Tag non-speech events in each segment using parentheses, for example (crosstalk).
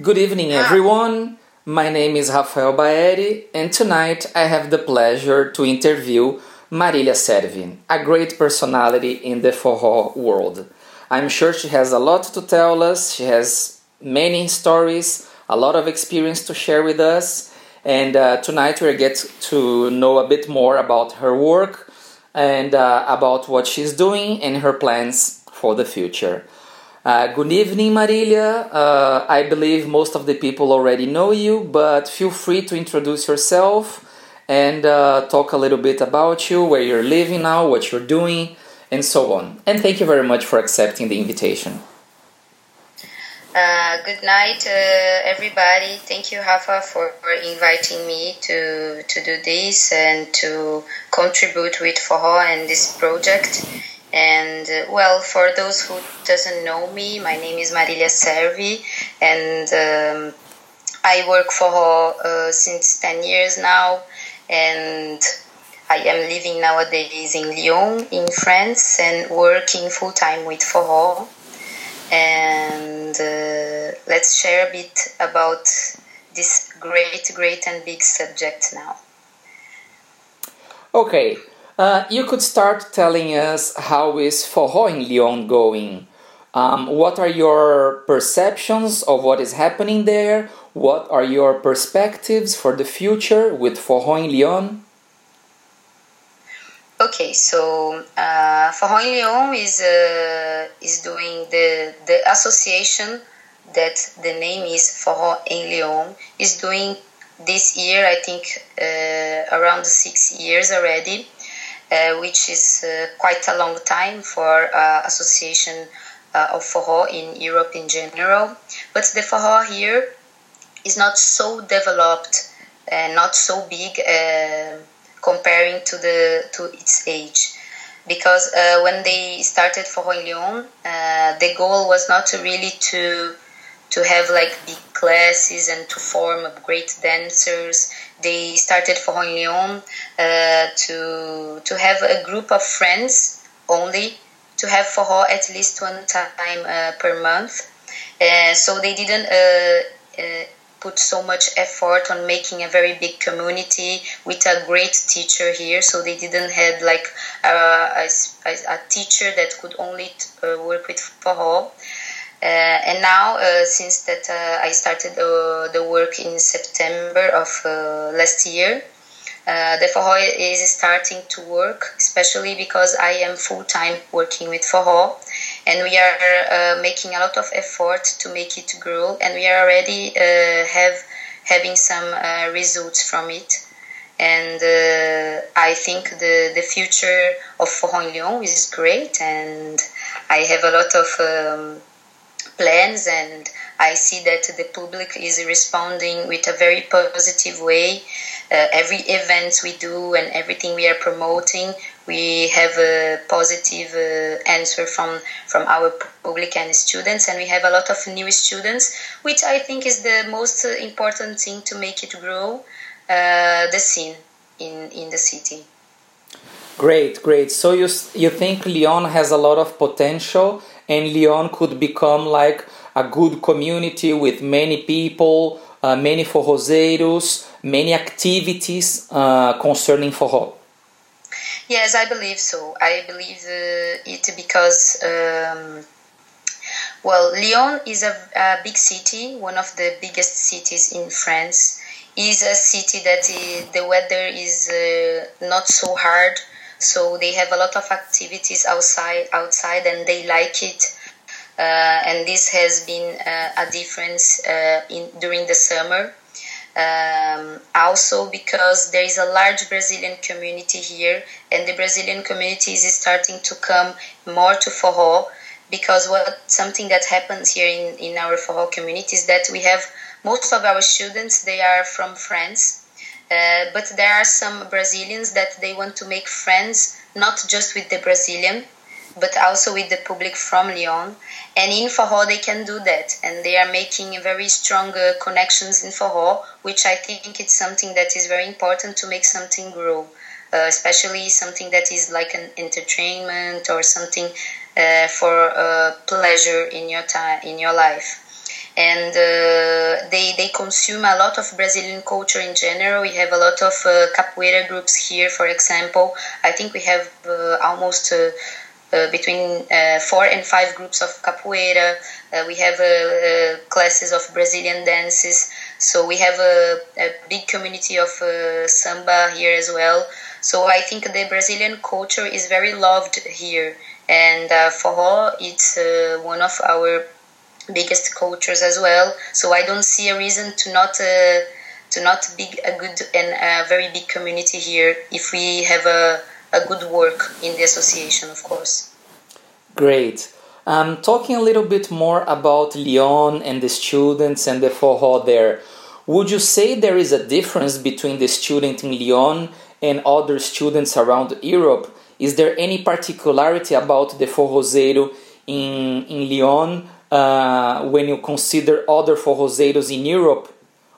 Good evening, everyone. My name is Rafael Baere, and tonight I have the pleasure to interview Marilia Cervi, a great personality in the forró world. I'm sure she has a lot to tell us. She has many stories, a lot of experience to share with us, and uh, tonight we'll get to know a bit more about her work and uh, about what she's doing and her plans for the future. Uh, good evening, Marilia. Uh, I believe most of the people already know you, but feel free to introduce yourself and uh, talk a little bit about you, where you're living now, what you're doing, and so on. And thank you very much for accepting the invitation. Uh, good night, everybody. Thank you, Rafa, for, for, inviting me to, to do this and to contribute with Forró and this project. And uh, well, for those who doesn't know me, my name is Marilia Cervi, and um, I work for uh, since 10 years now, and I am living nowadays in Lyon, in France, and working full time with Forró. And uh, let's share a bit about this great, great, and big subject now. Okay, uh, you could start telling us how is Forró in Lyon going. Um, what are your perceptions of what is happening there? What are your perspectives for the future with Forró in Lyon? Okay, so uh, Forró in Lyon is uh, is doing the the association that the name is Forró in Lyon is doing this year. I think uh, around six years already which is uh, quite a long time for uh, association of forró in Europe in general. But the forró here is not so developed and not so big comparing to the to its age because uh, when they started Forró in Lyon, uh, the goal was not really to to have like big classes and to form great dancers. They started Forró in Lyon uh, to to have a group of friends only to have forró at least one time uh, per month. Uh, so they didn't uh, uh, put so much effort on making a very big community with a great teacher here. So they didn't have like a, a, a teacher that could only work with forró. Uh, and now, uh, since that uh, I started the work in September of last year, uh, the Forró is starting to work, especially because I am full time working with Forró, and we are uh, making a lot of effort to make it grow, and we are already uh, have having some results from it. And I think the the future of Forró in Lyon is great, and I have a lot of um, plans and I see that the public is responding with a very positive way. Uh, every event we do and everything we are promoting, we have a positive uh, answer from from our public and students, and we have a lot of new students, which I think is the most important thing to make it grow uh, the scene in in the city. Great, great. So you you think Lyon has a lot of potential and Lyon could become like a good community with many people, uh, many forrozeiros, many activities uh, concerning forró. Yes, I believe so. I believe uh, it because, um, well, Lyon is a, a, big city, one of the biggest cities in France. Is a city that the weather is uh, not so hard so they have a lot of activities outside outside and they like it. Uh, and this has been uh, a difference uh, in during the summer. Um, also because there is a large Brazilian community here and the Brazilian community is starting to come more to forró because what something that happens here in, in our forró community is that we have most of our students they are from France uh, but there are some Brazilians that they want to make friends not just with the Brazilian, but also with the public from Lyon. And in Forró they can do that, and they are making very strong uh, connections in Forró, which I think it's something that is very important to make something grow. Uh, especially something that is like an entertainment or something uh, for uh, pleasure in your time in your life and uh, they they consume a lot of Brazilian culture in general. We have a lot of uh, capoeira groups here, for example. I think we have uh, almost. Uh, uh, between uh, four and five groups of capoeira. we have classes of Brazilian dances. So we have a, a big community of samba here as well. So I think the Brazilian culture is very loved here, and uh, forró it's one of our biggest cultures as well. So I don't see a reason to not uh, to not be a good and a very big community here if we have a a good work in the association, of course. Great. Um, talking a little bit more about Lyon and the students and the forró there, would you say there is a difference between the student in Lyon and other students around Europe? Is there any particularity about the forrozeiro in, in Lyon uh, when you consider other forrozeiros in Europe?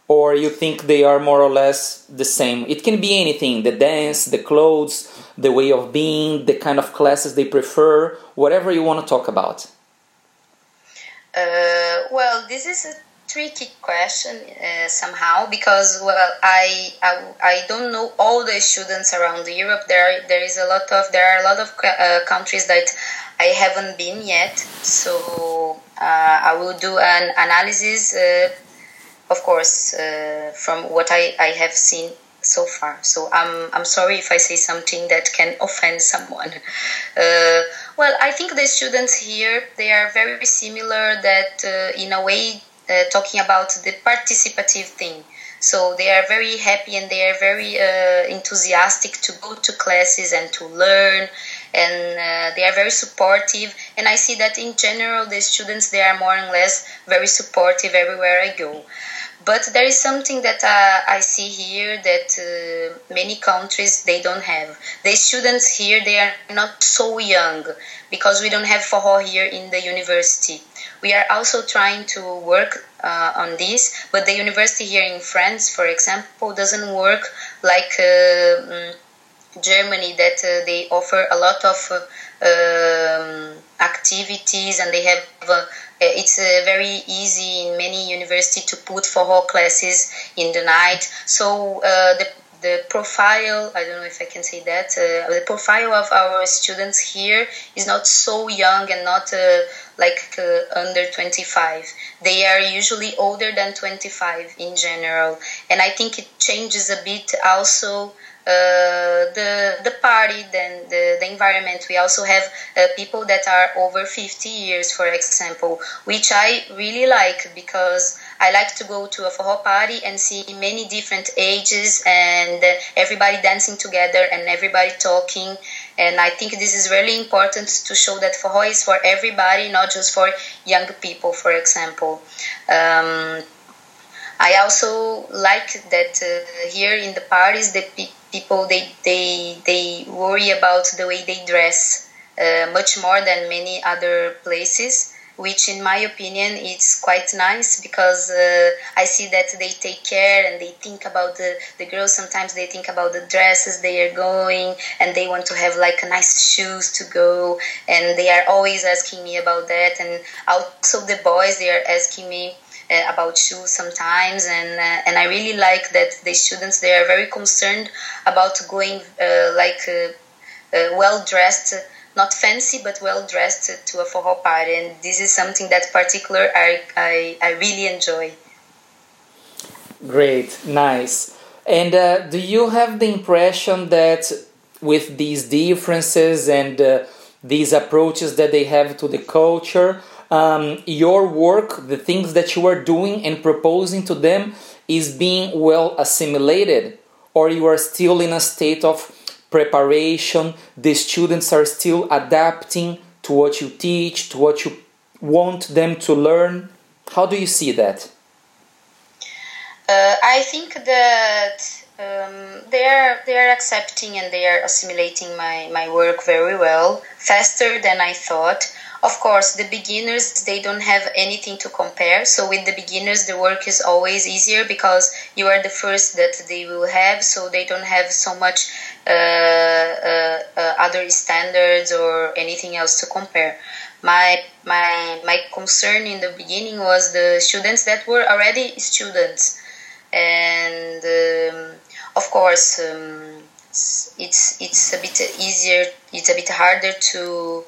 Or you think they are more or less the same? It can be anything the dance, the clothes, the way of being, the kind of classes they prefer, whatever you want to talk about. Uh, well, this is a tricky question uh, somehow because well I, I, I don't know all the students around Europe there there is a lot of there are a lot of uh, countries that I haven't been yet so I will do an analysis uh, of course uh, from what I, I have seen so far. So I'm I'm sorry if I say something that can offend someone. (laughs) Uh, well, I think the students here they are very similar. That uh, in a way, uh, talking about the participative thing. So they are very happy and they are very uh, enthusiastic to go to classes and to learn, and uh, they are very supportive. And I see that in general, the students they are more or less very supportive everywhere I go. But there is something that uh, I see here that uh, many countries they don't have. The students here they are not so young because we don't have forró here in the university. We are also trying to work uh, on this, but the university here in France, for example, doesn't work like uh, mm, Germany that uh, they offer a lot of uh, um, activities and they have uh, it's uh, very easy in many universities to put for forró classes in the night. So the the profile i don't know if i can say that uh, the profile of our students here is not so young and not uh, like uh, under 25 they are usually older than 25 in general and i think it changes a bit also uh, the the party, then the, the environment. We also have uh, people that are over 50 years, for example, which I really like because I like to go to a forró party and see many different ages and everybody dancing together and everybody talking. And I think this is really important to show that forró is for everybody, not just for young people, for example. Um, I also like that uh, here in the parties the people they they they worry about the way they dress uh, much more than many other places which in my opinion it's quite nice because uh, I see that they take care and they think about the, the girls. Sometimes they think about the dresses they are going and they want to have like nice shoes to go. And they are always asking me about that. And also the boys they are asking me uh, about shoes sometimes and uh, and I really like that the students they are very concerned about going uh, like well dressed not fancy but well dressed to a forró party and this is something that particular I, I, I really enjoy. Great nice. And uh, do you have the impression that with these differences and uh, these approaches that they have to the culture um, your work the things that you are doing and proposing to them is being well assimilated or you are still in a state of preparation, the students are still adapting to what you teach, to what you want them to learn. How do you see that? Uh, I think that um, they are they are accepting and they are assimilating my, my work very well, faster than I thought of course the beginners they don't have anything to compare. So with the beginners the work is always easier because you are the first that they will have. So they don't have so much uh, uh, uh, other standards or anything else to compare. My my my concern in the beginning was the students that were already students, and um, of course um, it's it's a bit easier. It's a bit harder to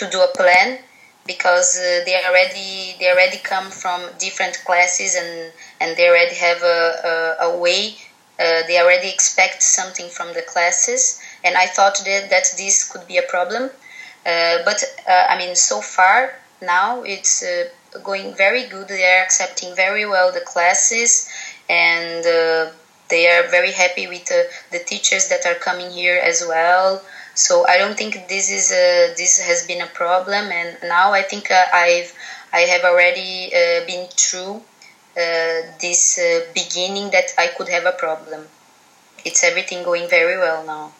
to do a plan because uh, they already they already come from different classes and and they already have a, a, a way. Uh, they already expect something from the classes, and I thought that, that this could be a problem uh, but uh, I mean, so far now it's uh, going very good. They are accepting very well the classes, and they are very happy with the teachers that are coming here as well. So I don't think this is a, this has been a problem, and now I think uh, I've I have already uh, been through uh, this beginning that I could have a problem. It's everything going very well now.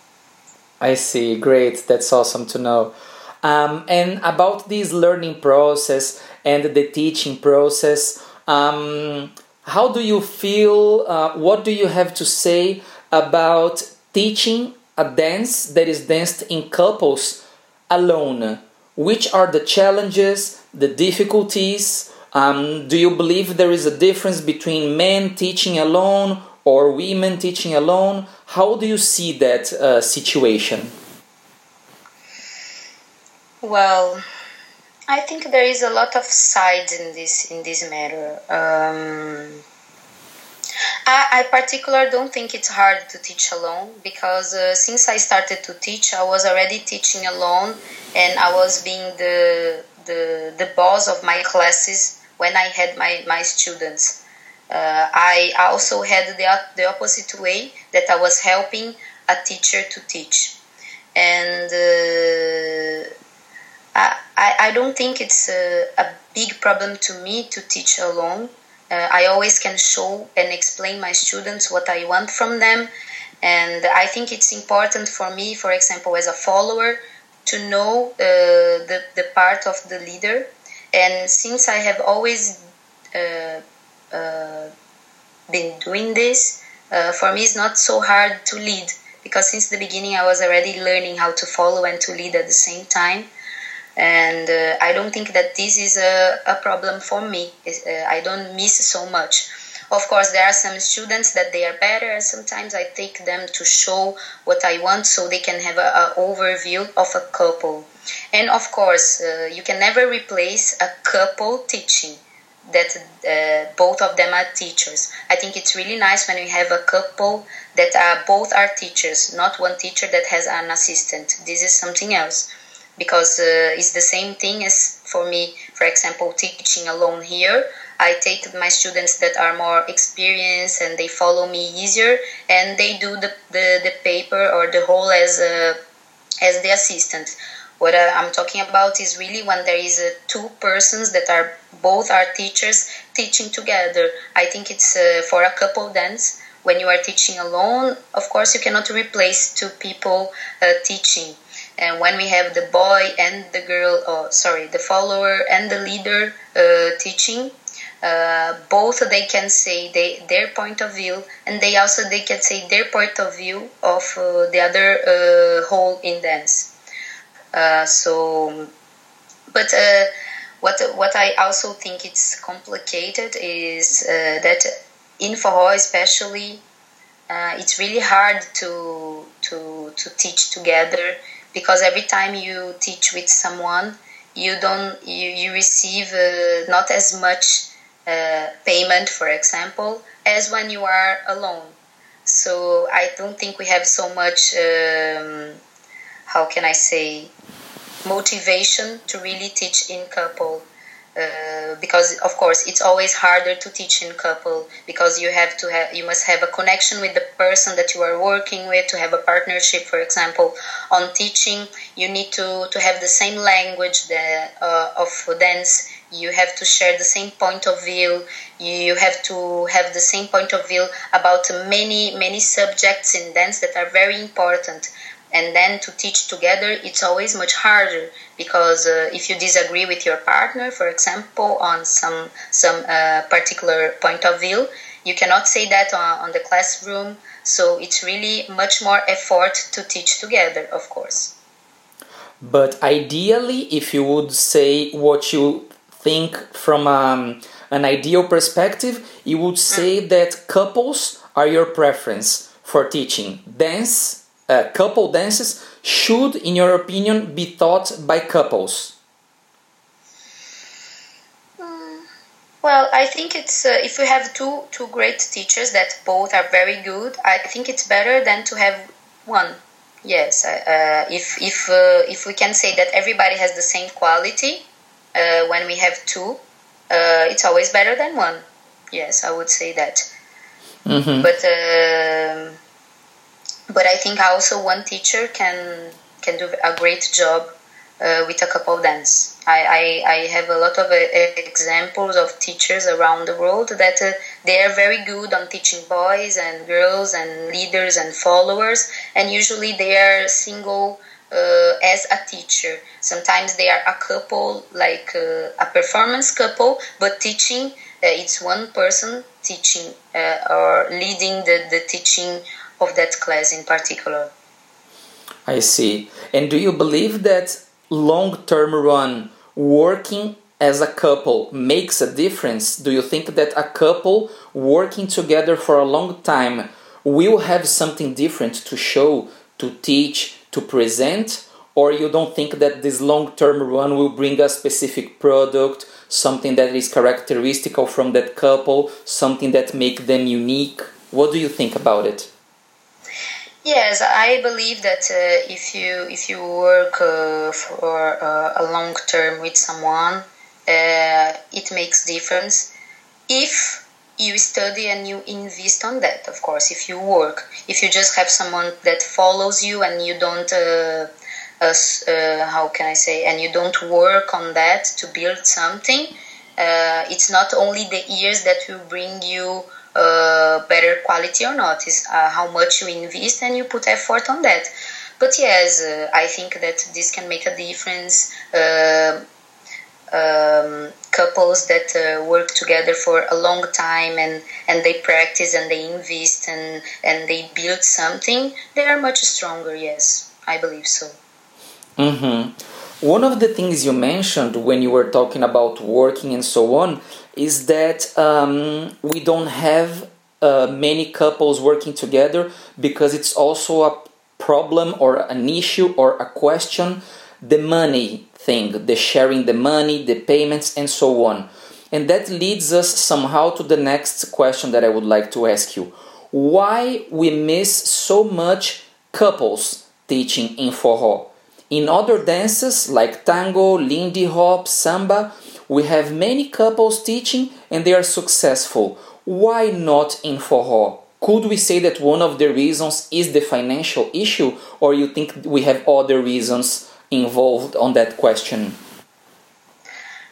I see. Great. That's awesome to know. Um, and about this learning process and the teaching process, um, how do you feel? Uh, what do you have to say about teaching a dance that is danced in couples alone? Which are the challenges, the difficulties? Um, do you believe there is a difference between men teaching alone or women teaching alone? How do you see that uh, situation? Well, I think there is a lot of sides in this in this matter. Um, I, I particularly don't think it's hard to teach alone because uh, since I started to teach, I was already teaching alone, and I was being the the the boss of my classes when I had my my students. Uh, I also had the the opposite way that I was helping a teacher to teach, and. Uh, I, I don't think it's a, a big problem to me to teach alone. Uh, I always can show and explain my students what I want from them. And I think it's important for me, for example, as a follower, to know uh, the, the part of the leader. And since I have always uh, uh been doing this, uh, for me it's not so hard to lead because since the beginning I was already learning how to follow and to lead at the same time and uh, I don't think that this is a, a problem for me. Uh, I don't miss so much. Of course, there are some students that they are better, and sometimes I take them to show what I want so they can have an overview of a couple. And of course, uh, you can never replace a couple teaching that uh, both of them are teachers. I think it's really nice when we have a couple that are both are teachers, not one teacher that has an assistant. This is something else because uh, it's the same thing as for me, for example, teaching alone here. I take my students that are more experienced and they follow me easier, and they do the, the, the paper or the whole as a, as the assistant. What uh, I'm talking about is really when there is uh, two persons that are both are teachers teaching together. I think it's uh, for a couple dance. When you are teaching alone, of course, you cannot replace two people uh, teaching and when we have the boy and the girl oh, sorry the follower and the leader uh, teaching uh, both they can say they, their point of view and they also they can say their point of view of uh, the other uh, whole in dance. Uh, so but uh, what what I also think it's complicated is that in forró especially it's really hard to to to teach together because every time you teach with someone you don't you, you receive uh, not as much uh, payment for example as when you are alone. So i don't think we have so much um, how can i say motivation to really teach in couple uh, because of course it's always harder to teach in couple because you have to have you must have a connection with the person that you are working with to have a partnership for example on teaching. You need to to have the same language that, uh, of dance. You have to share the same point of view. You have to have the same point of view about many many subjects in dance that are very important and then to teach together it's always much harder because uh, if you disagree with your partner for example on some some uh, particular point of view you cannot say that on, on, the classroom. So it's really much more effort to teach together of course. But ideally, if you would say what you think from um, an ideal perspective, you would say that couples are your preference for teaching. Dance, uh, couple dances should, in your opinion, be taught by couples. Well, I think it's uh, if we have two two great teachers that both are very good, I think it's better than to have one. Yes, uh, uh if if uh, if we can say that everybody has the same quality uh, when we have two, uh, it's always better than one. Yes, I would say that. Mm-hmm. But um, but I think also one teacher can can do a great job uh, with a couple dance. I, I, I, have a lot of uh, examples of teachers around the world that uh, they are very good on teaching boys and girls and leaders and followers, and usually they are single uh, as a teacher. Sometimes they are a couple, like uh, a performance couple, but teaching, uh, it's one person teaching or leading the, the teaching of that class in particular. I see. And do you believe that long term run working as a couple makes a difference? Do you think that a couple working together for a long time will have something different to show, to teach, to present? Or you don't think that this long term run will bring a specific product, something that is characteristical from that couple, something that make them unique? What do you think about it? Yes, I believe that uh, if you if you work uh, for uh, a long term with someone, uh, it makes difference. If you study and you invest on that, of course. If you work, if you just have someone that follows you and you don't, uh, uh, how can I say, and you don't work on that to build something, it's not only the years that will bring you uh, better quality or not. Is uh, how much you invest and you put effort on that. But yes, uh, I think that this can make a difference. Um, um, couples that uh, work together for a long time and, and they practice and they invest and, and they build something, they are much stronger. Yes, I believe so. Mm-hmm. One of the things you mentioned when you were talking about working and so on is that um, we don't have uh, many couples working together because it's also a problem or an issue or a question the money thing, the sharing the money, the payments, and so on. And that leads us somehow to the next question that I would like to ask you. Why we miss so much couples teaching in forró? In other dances like tango, lindy hop, samba, we have many couples teaching and they are successful. Why not in forró? Could we say that one of the reasons is the financial issue, or you think we have other reasons involved on that question?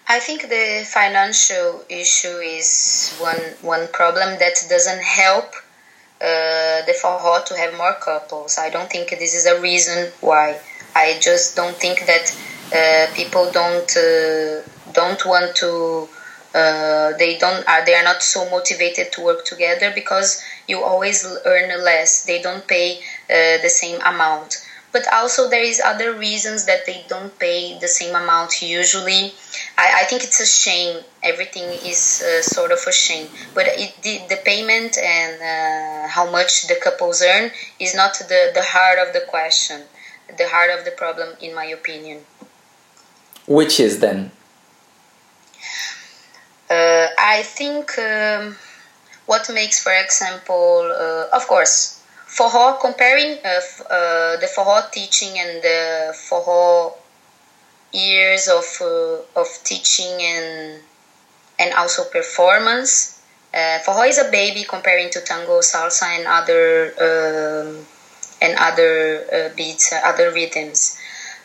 I think the financial issue is one one problem that doesn't help uh, the forró to have more couples. I don't think this is a reason why. I just don't think that uh, people don't uh, don't want to uh, they don't are they are not so motivated to work together because you always earn less. They don't pay uh, the same amount. But also there is other reasons that they don't pay the same amount usually. I, I think it's a shame. Everything is uh, sort of a shame. But it, the, the payment and uh, how much the couples earn is not the, the heart of the question the heart of the problem in my opinion which is then uh, I think um, what makes, for example, uh, of course, forró comparing uh, uh, the forró teaching and the forró years of uh, of teaching and and also performance. Uh, forró is a baby comparing to tango, salsa, and other um, and other uh, beats, uh, other rhythms.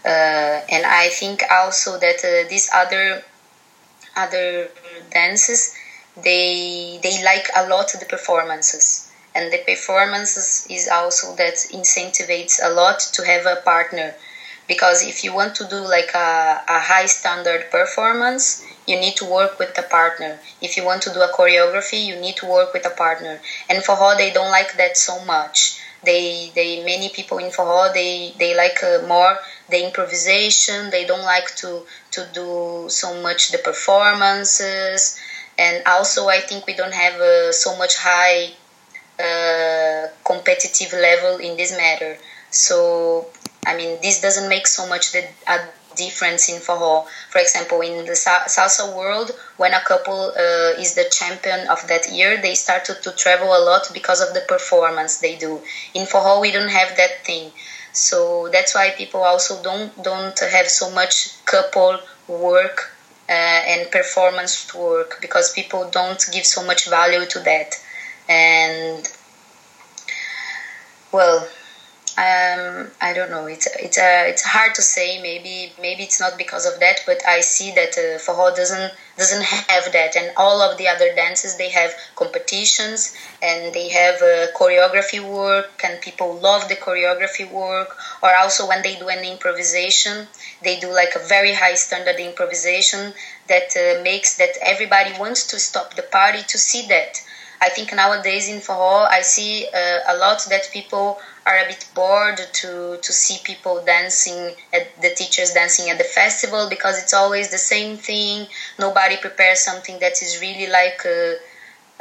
Uh, and I think also that uh, these other other dances they they like a lot the performances. And the performances is also that incentivizes a lot to have a partner. Because if you want to do like a, a high standard performance you need to work with a partner. If you want to do a choreography you need to work with a partner. And forró they don't like that so much they they many people in forró they they like uh, more the improvisation they don't like to to do so much the performances. And also i think we don't have uh, so much high uh, competitive level in this matter. So i mean this doesn't make so much the difference in forró. For example, in the salsa world, when a couple uh, is the champion of that year, they started to travel a lot because of the performance they do. In forró, we don't have that thing, so that's why people also don't don't have so much couple work uh, and performance work because people don't give so much value to that, and well um, I don't know. It's it's uh, it's hard to say. Maybe maybe it's not because of that, but I see that uh, doesn't doesn't have that, and all of the other dances they have competitions and they have uh, choreography work, and people love the choreography work. Or also when they do an improvisation, they do like a very high standard improvisation that uh, makes that everybody wants to stop the party to see that. I think nowadays in forró, I see uh, a lot that people are a bit bored to to see people dancing at the teachers dancing at the festival because it's always the same thing. Nobody prepares something that is really like a,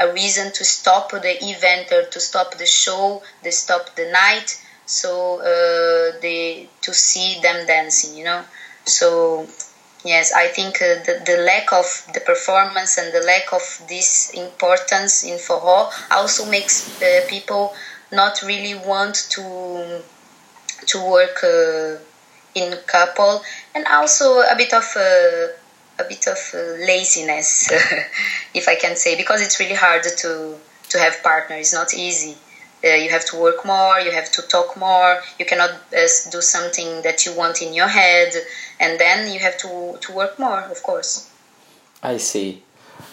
a reason to stop the event or to stop the show to stop the night. So uh, they to see them dancing you know? So yes i think uh, the, the lack of the performance and the lack of this importance in forró also makes uh, people not really want to to work uh, in couple and also a bit of uh, a bit of uh, laziness (laughs) if i can say because it's really hard to to have partner. It's not easy uh, you have to work more you have to talk more you cannot uh, do something that you want in your head and then you have to to work more of course. I see.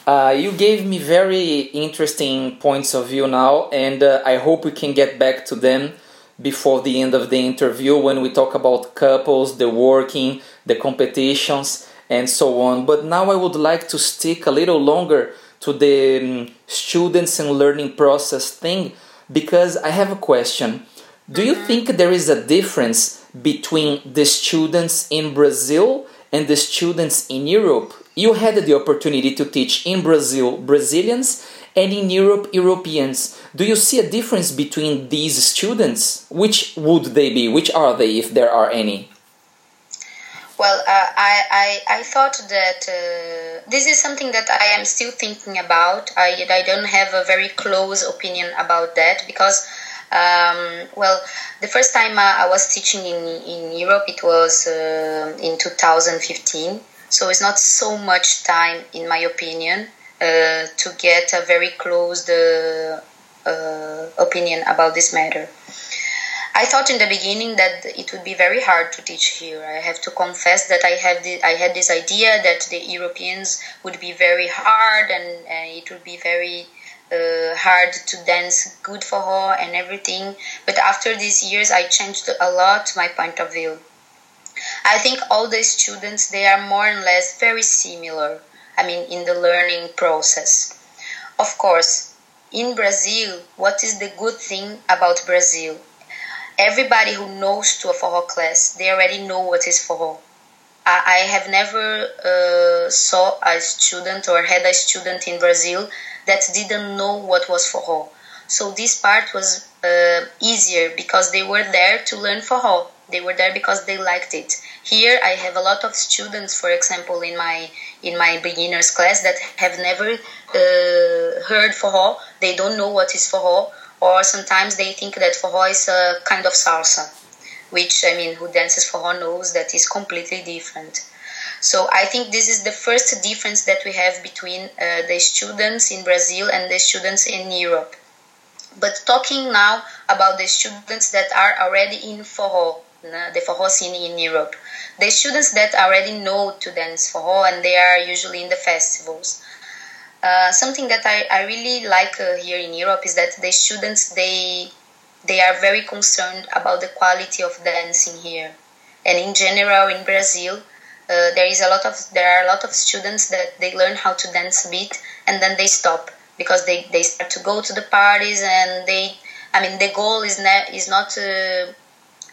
Uh, you gave me very interesting points of view now, and uh, I hope we can get back to them before the end of the interview when we talk about couples, the working, the competitions, and so on. But now I would like to stick a little longer to the um, students and learning process thing because I have a question. Do you think there is a difference between the students in Brazil and the students in Europe? you had the opportunity to teach in Brazil Brazilians and in Europe Europeans. Do you see a difference between these students? Which would they be? Which are they, if there are any? Well, uh, I, I, I thought that uh, this is something that I am still thinking about. I, I don't have a very close opinion about that because, um, well, the first time I, I was teaching in, in Europe, it was uh, in 2015 so it's not so much time, in my opinion, uh, to get a very closed uh, uh, opinion about this matter. I thought in the beginning that it would be very hard to teach here. I have to confess that I the, I had this idea that the Europeans would be very hard and, and it would be very uh, hard to dance good for her and everything. But after these years, I changed a lot my point of view. I think all the students they are more or less very similar. I mean, in the learning process. Of course, in Brazil, what is the good thing about Brazil? Everybody who knows to a forró class, they already know what is forró. I, I have never uh, saw a student or had a student in Brazil that didn't know what was forró. So this part was uh, easier because they were there to learn forró. They were there because they liked it. Here, I have a lot of students, for example, in my in my beginners class that have never uh, heard forró. They don't know what is forró, or sometimes they think that forró is a kind of salsa, which I mean, who dances forró knows that is completely different. So I think this is the first difference that we have between uh, the students in Brazil and the students in Europe. But talking now about the students that are already in forró, the forró scene in Europe. The students that already know to dance forró and they are usually in the festivals. Uh, something that I, I really like uh, here in Europe is that the students they they are very concerned about the quality of dancing here, and in general in Brazil uh, there is a lot of there are a lot of students that they learn how to dance a bit and then they stop because they, they start to go to the parties and they I mean, the goal is not is not uh,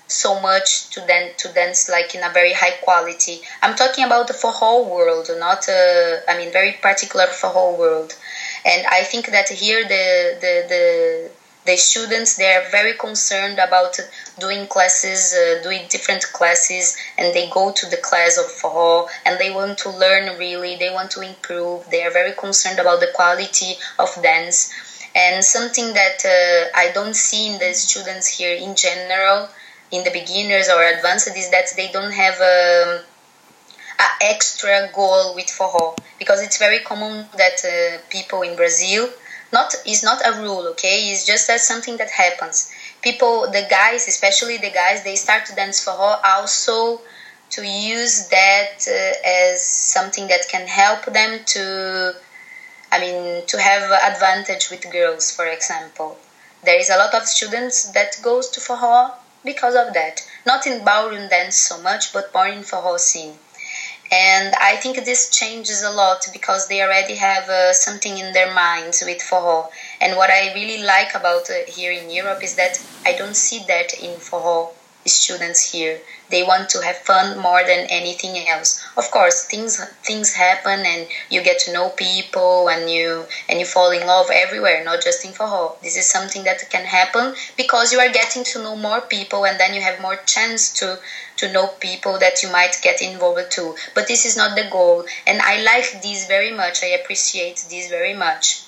so much to dance to dance like in a very high quality. I'm talking about the forró world, not uh, I mean very particular forró world. And I think that here the the the the students they are very concerned about doing classes uh, doing different classes and they go to the class of forró and they want to learn really they want to improve they are very concerned about the quality of dance and something that uh, i don't see in the students here in general in the beginners or advanced is that they don't have um, an extra goal with forró. Because it's very common that uh, people in Brazil not is not a rule okay? It's just that something that happens. People the guys especially the guys they start to dance forró also to use that uh, as something that can help them to I mean to have advantage with girls for example. There is a lot of students that goes to forró because of that. Not in ballroom dance so much, but more in forró scene. And I think this changes a lot because they already have uh, something in their minds with forró. And what I really like about uh, here in Europe is that I don't see that in forró students here. They want to have fun more than anything else. Of course, things things happen and you get to know people and you and you fall in love everywhere, not just in forró. This is something that can happen because you are getting to know more people and then you have more chance to to know people that you might get involved too. But this is not the goal and I like this very much. I appreciate this very much.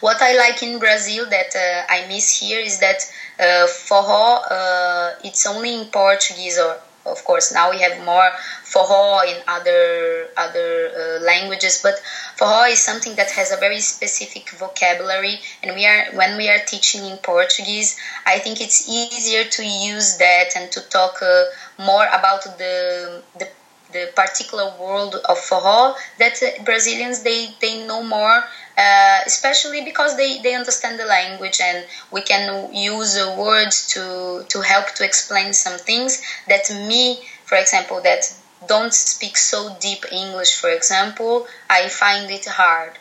What I like in Brazil that uh, I miss here is that uh, forró uh, it's only in Portuguese or of course. Now we have more forró in other other uh, languages but forró is something that has a very specific vocabulary and we are when we are teaching in portuguese i think it's easier to use that and to talk uh, more about the the the particular world of forró that Brazilians they, they know more uh, especially because they, they understand the language and we can use words to, to help to explain some things that me, for example, that don't speak so deep English, for example, I find it hard.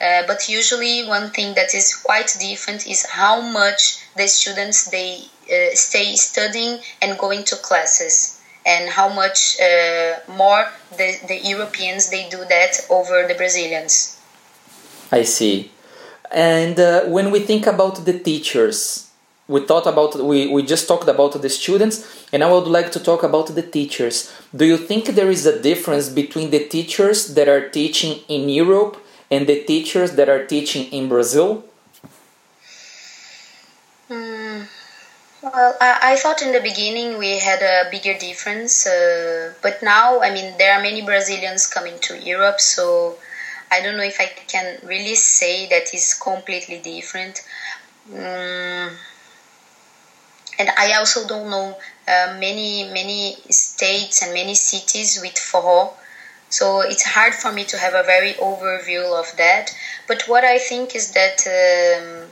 Uh, but usually one thing that is quite different is how much the students they uh, stay studying and going to classes and how much uh, more the, the Europeans they do that over the Brazilians. I see. And uh, when we think about the teachers, we thought about we, we just talked about the students and I would like to talk about the teachers. Do you think there is a difference between the teachers that are teaching in Europe and the teachers that are teaching in Brazil? Mm, well, I, I, thought in the beginning we had a bigger difference, uh, but now, I mean, there are many Brazilians coming to Europe, so I don't know if I can really say that is completely different. Um, and I also don't know uh, many many states and many cities with forró, so it's hard for me to have a very overview of that. But what I think is that um,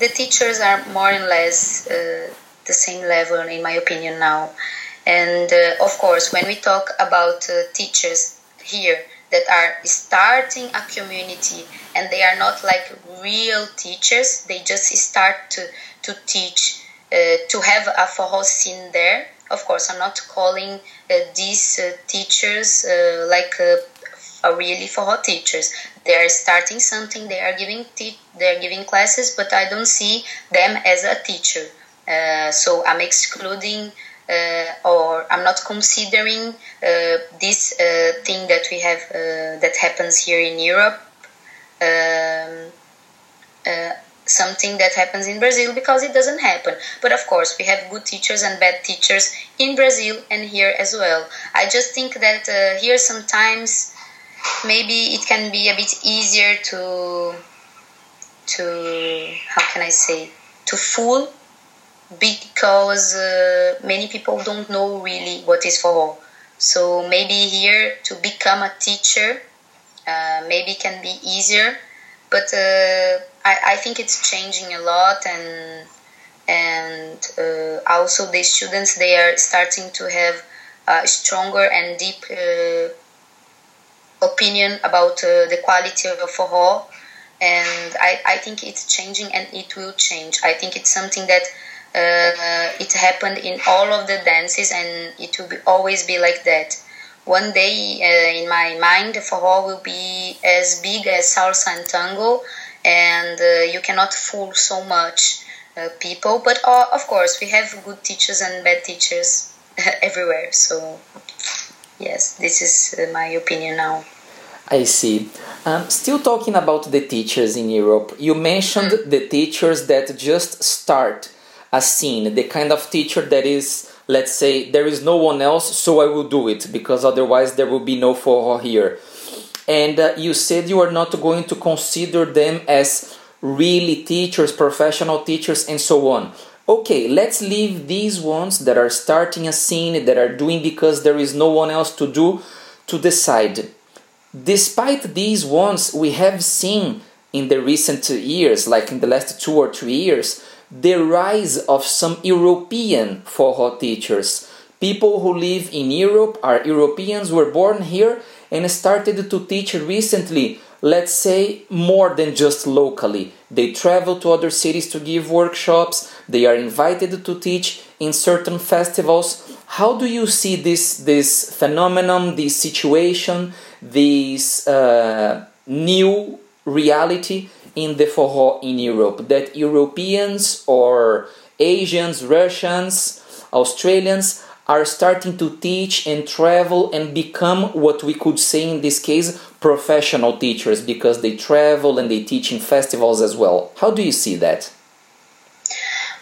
the teachers are more or less uh, the same level, in my opinion, now. And uh, of course, when we talk about uh, teachers here, that are starting a community and they are not like real teachers. They just start to, to teach uh, to have a forró scene there. Of course i'm not calling uh, these uh, teachers uh, like uh, really forró teachers. They are starting something they are giving te- they are giving classes but i don't see them as a teacher. Uh, so i'm excluding or I'm not considering uh, this uh, thing that we have that happens here in Europe. Um, something that happens in Brazil because it doesn't happen. But of course, we have good teachers and bad teachers in Brazil and here as well. I just think that uh, here sometimes maybe it can be a bit easier to to how can I say to fool because uh, many people don't know really what is forró. So maybe here to become a teacher uh, maybe can be easier, but uh, I, I think it's changing a lot and and uh, also the students they are starting to have a stronger and deep uh, opinion about uh, the quality of forró and I, I think it's changing and it will change. I think it's something that uh, it happened in all of the dances and it will be, always be like that. One day uh, in my mind, forró will be as big as salsa and tango, and uh, you cannot fool so much uh, people. But uh, of course, we have good teachers and bad teachers (laughs) everywhere. So, yes, this is uh, my opinion now. I see. Um, still talking about the teachers in Europe, you mentioned mm. the teachers that just start a scene, the kind of teacher that is, let's say, there is no one else, so I will do it because otherwise there will be no forró here. And uh, you said you are not going to consider them as really teachers, professional teachers, and so on. Okay, let's leave these ones that are starting a scene, that are doing because there is no one else to do, to decide Despite these ones, we have seen in the recent years, like in the last two or three years, the rise of some European forró teachers. People who live in Europe are Europeans, were born here, and started to teach recently, let's say, more than just locally. They travel to other cities to give workshops, they are invited to teach in certain festivals. How do you see this, this phenomenon, this situation? this uh, new reality in the forró in Europe that Europeans or Asians, Russians, Australians are starting to teach and travel and become what we could say in this case professional teachers because they travel and they teach in festivals as well. How do you see that?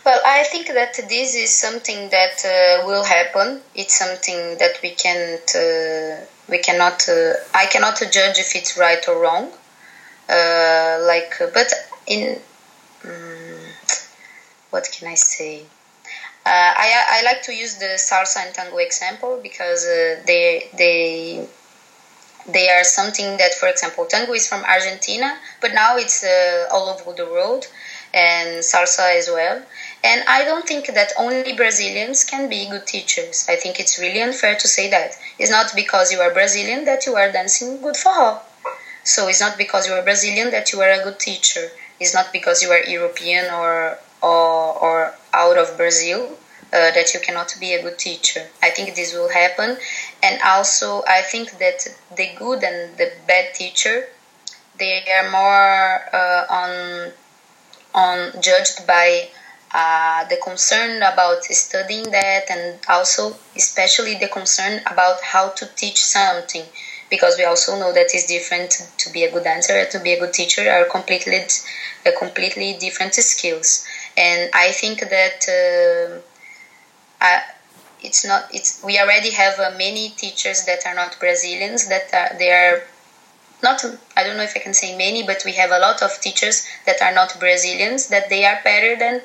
Well, I think that this is something that uh, will happen. It's something that we can't uh, we cannot uh, i cannot judge if it's right or wrong uh, like but in um, what can i say uh, I, I like to use the salsa and tango example because uh, they they they are something that for example tango is from argentina but now it's uh, all over the world and salsa as well and I don't think that only Brazilians can be good teachers. I think it's really unfair to say that. It's not because you are Brazilian that you are dancing good forró. So it's not because you are Brazilian that you are a good teacher. It's not because you are European or or, or out of Brazil uh, that you cannot be a good teacher. I think this will happen, and also I think that the good and the bad teacher they are more uh, on on judged by uh, the concern about studying that and also especially the concern about how to teach something because we also know that it's different to be a good dancer to be a good teacher are completely uh, completely different skills and i think that uh, I, it's not it's we already have uh, many teachers that are not brazilians that are, they are not i don't know if i can say many but we have a lot of teachers that are not brazilians that they are better than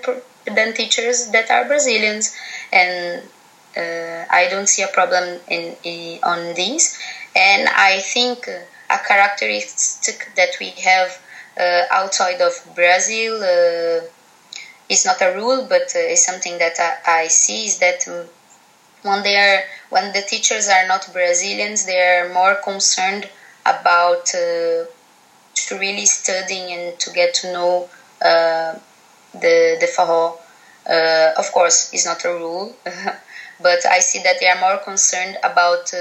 than teachers that are Brazilians, and uh, I don't see a problem in, in, on this. And I think a characteristic that we have uh, outside of Brazil uh, is not a rule, but uh, is something that I, I, see is that when they are when the teachers are not Brazilians, they are more concerned about uh, to really studying and to get to know uh, the the forró. Uh, of course, it's not a rule, (laughs) but I see that they are more concerned about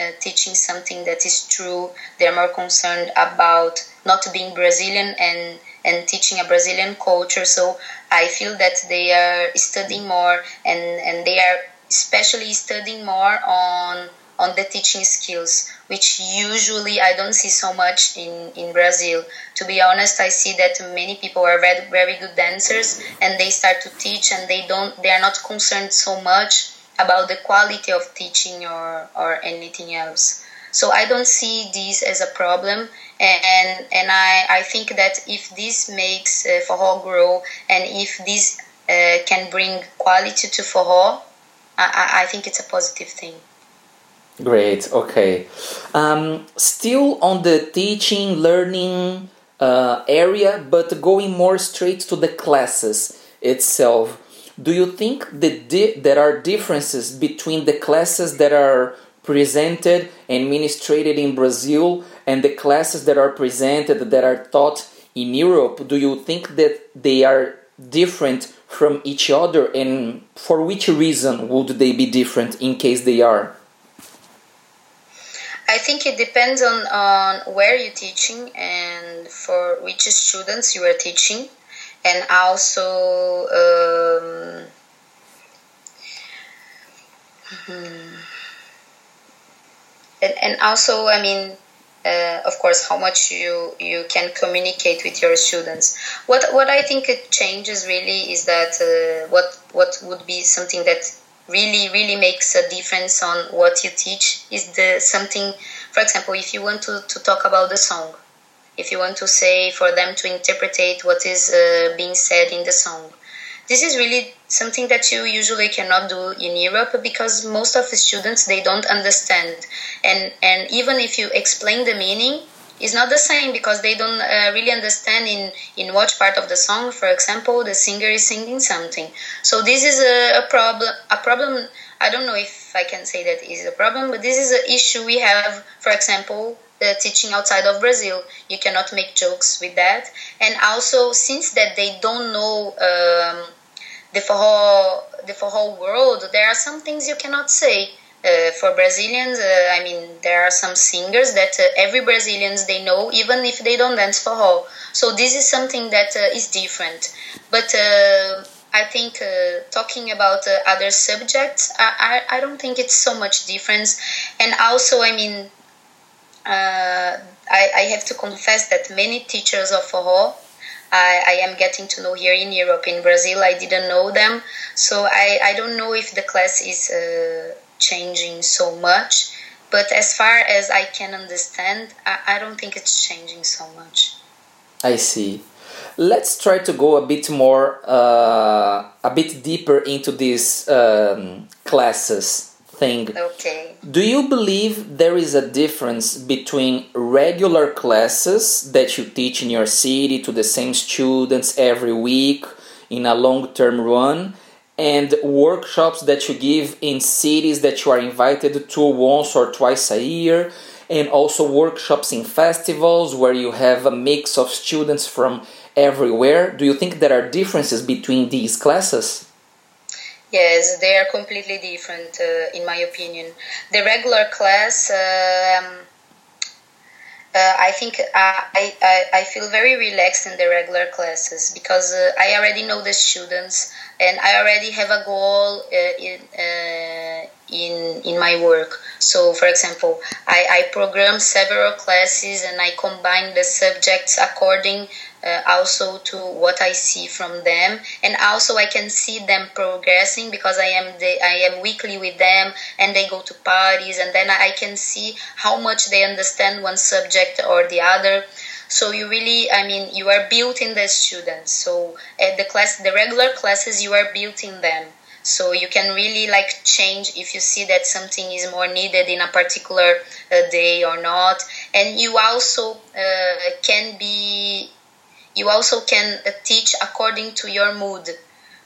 uh, teaching something that is true. They are more concerned about not being Brazilian and and teaching a Brazilian culture. So I feel that they are studying more and and they are especially studying more on on the teaching skills, which usually I don't see so much in, in Brazil. To be honest, I see that many people are very, very good dancers and they start to teach and they don't they are not concerned so much about the quality of teaching or, or anything else. So I don't see this as a problem, and and I, I think that if this makes uh, forró grow and if this uh, can bring quality to forró, I, I think it's a positive thing. Great. Okay. Um, still on the teaching, learning uh, area, but going more straight to the classes itself. Do you think that di- there are differences between the classes that are presented and administrated in Brazil and the classes that are presented that are taught in Europe, do you think that they are different from each other? And for which reason would they be different in case they are? I think it depends on, on where you're teaching and for which students you are teaching, and also um, and, and also I mean uh, of course how much you you can communicate with your students. What what i think it changes really is that uh, what what would be something that really really makes a difference on what you teach is the something for example if you want to, to talk about the song if you want to say for them to interpret what is uh, being said in the song. This is really something that you usually cannot do in Europe because most of the students they don't understand. And and even if you explain the meaning it's not the same because they don't uh, really understand in in what part of the song. For example the singer is singing something. So this is a, a problem a problem i don't know if i can say that is a problem but this is an issue we have for example teaching outside of brazil you cannot make jokes with that and also since that they don't know um, the whole the whole world, there are some things you cannot say. Uh, for Brazilians, uh, I mean, there are some singers that uh, every Brazilians they know, even if they don't dance for forró. So this is something that uh, is different. But uh, I think uh, talking about other subjects, I, I, I don't think it's so much difference. And also, I mean, I, I have to confess that many teachers of forró I, I am getting to know here in Europe. In Brazil, I didn't know them, so I, I don't know if the class is uh, changing so much. But as far as I can understand, I, I don't think it's changing so much. I see. Let's try to go a bit more, uh, a bit deeper into these um, classes thing. Okay. Do you believe there is a difference between regular classes that you teach in your city to the same students every week in a long term run and workshops that you give in cities that you are invited to once or twice a year? and also workshops in festivals where you have a mix of students from everywhere. Do you think there are differences between these classes? Yes, they are completely different, uh, in my opinion. The regular class, um, uh, I think I, I, I feel very relaxed in the regular classes because uh, I already know the students and I already have a goal uh, in, uh, in, in my work. So, for example, I, I program several classes and I combine the subjects according uh, also to what I see from them, and also I can see them progressing because I am the, I am weekly with them, and they go to parties, and then I can see how much they understand one subject or the other. So you really, I mean, you are building the students. So at the class, the regular classes, you are building them. So you can really like change if you see that something is more needed in a particular uh, day or not. And you also uh, can be you also can uh, teach according to your mood.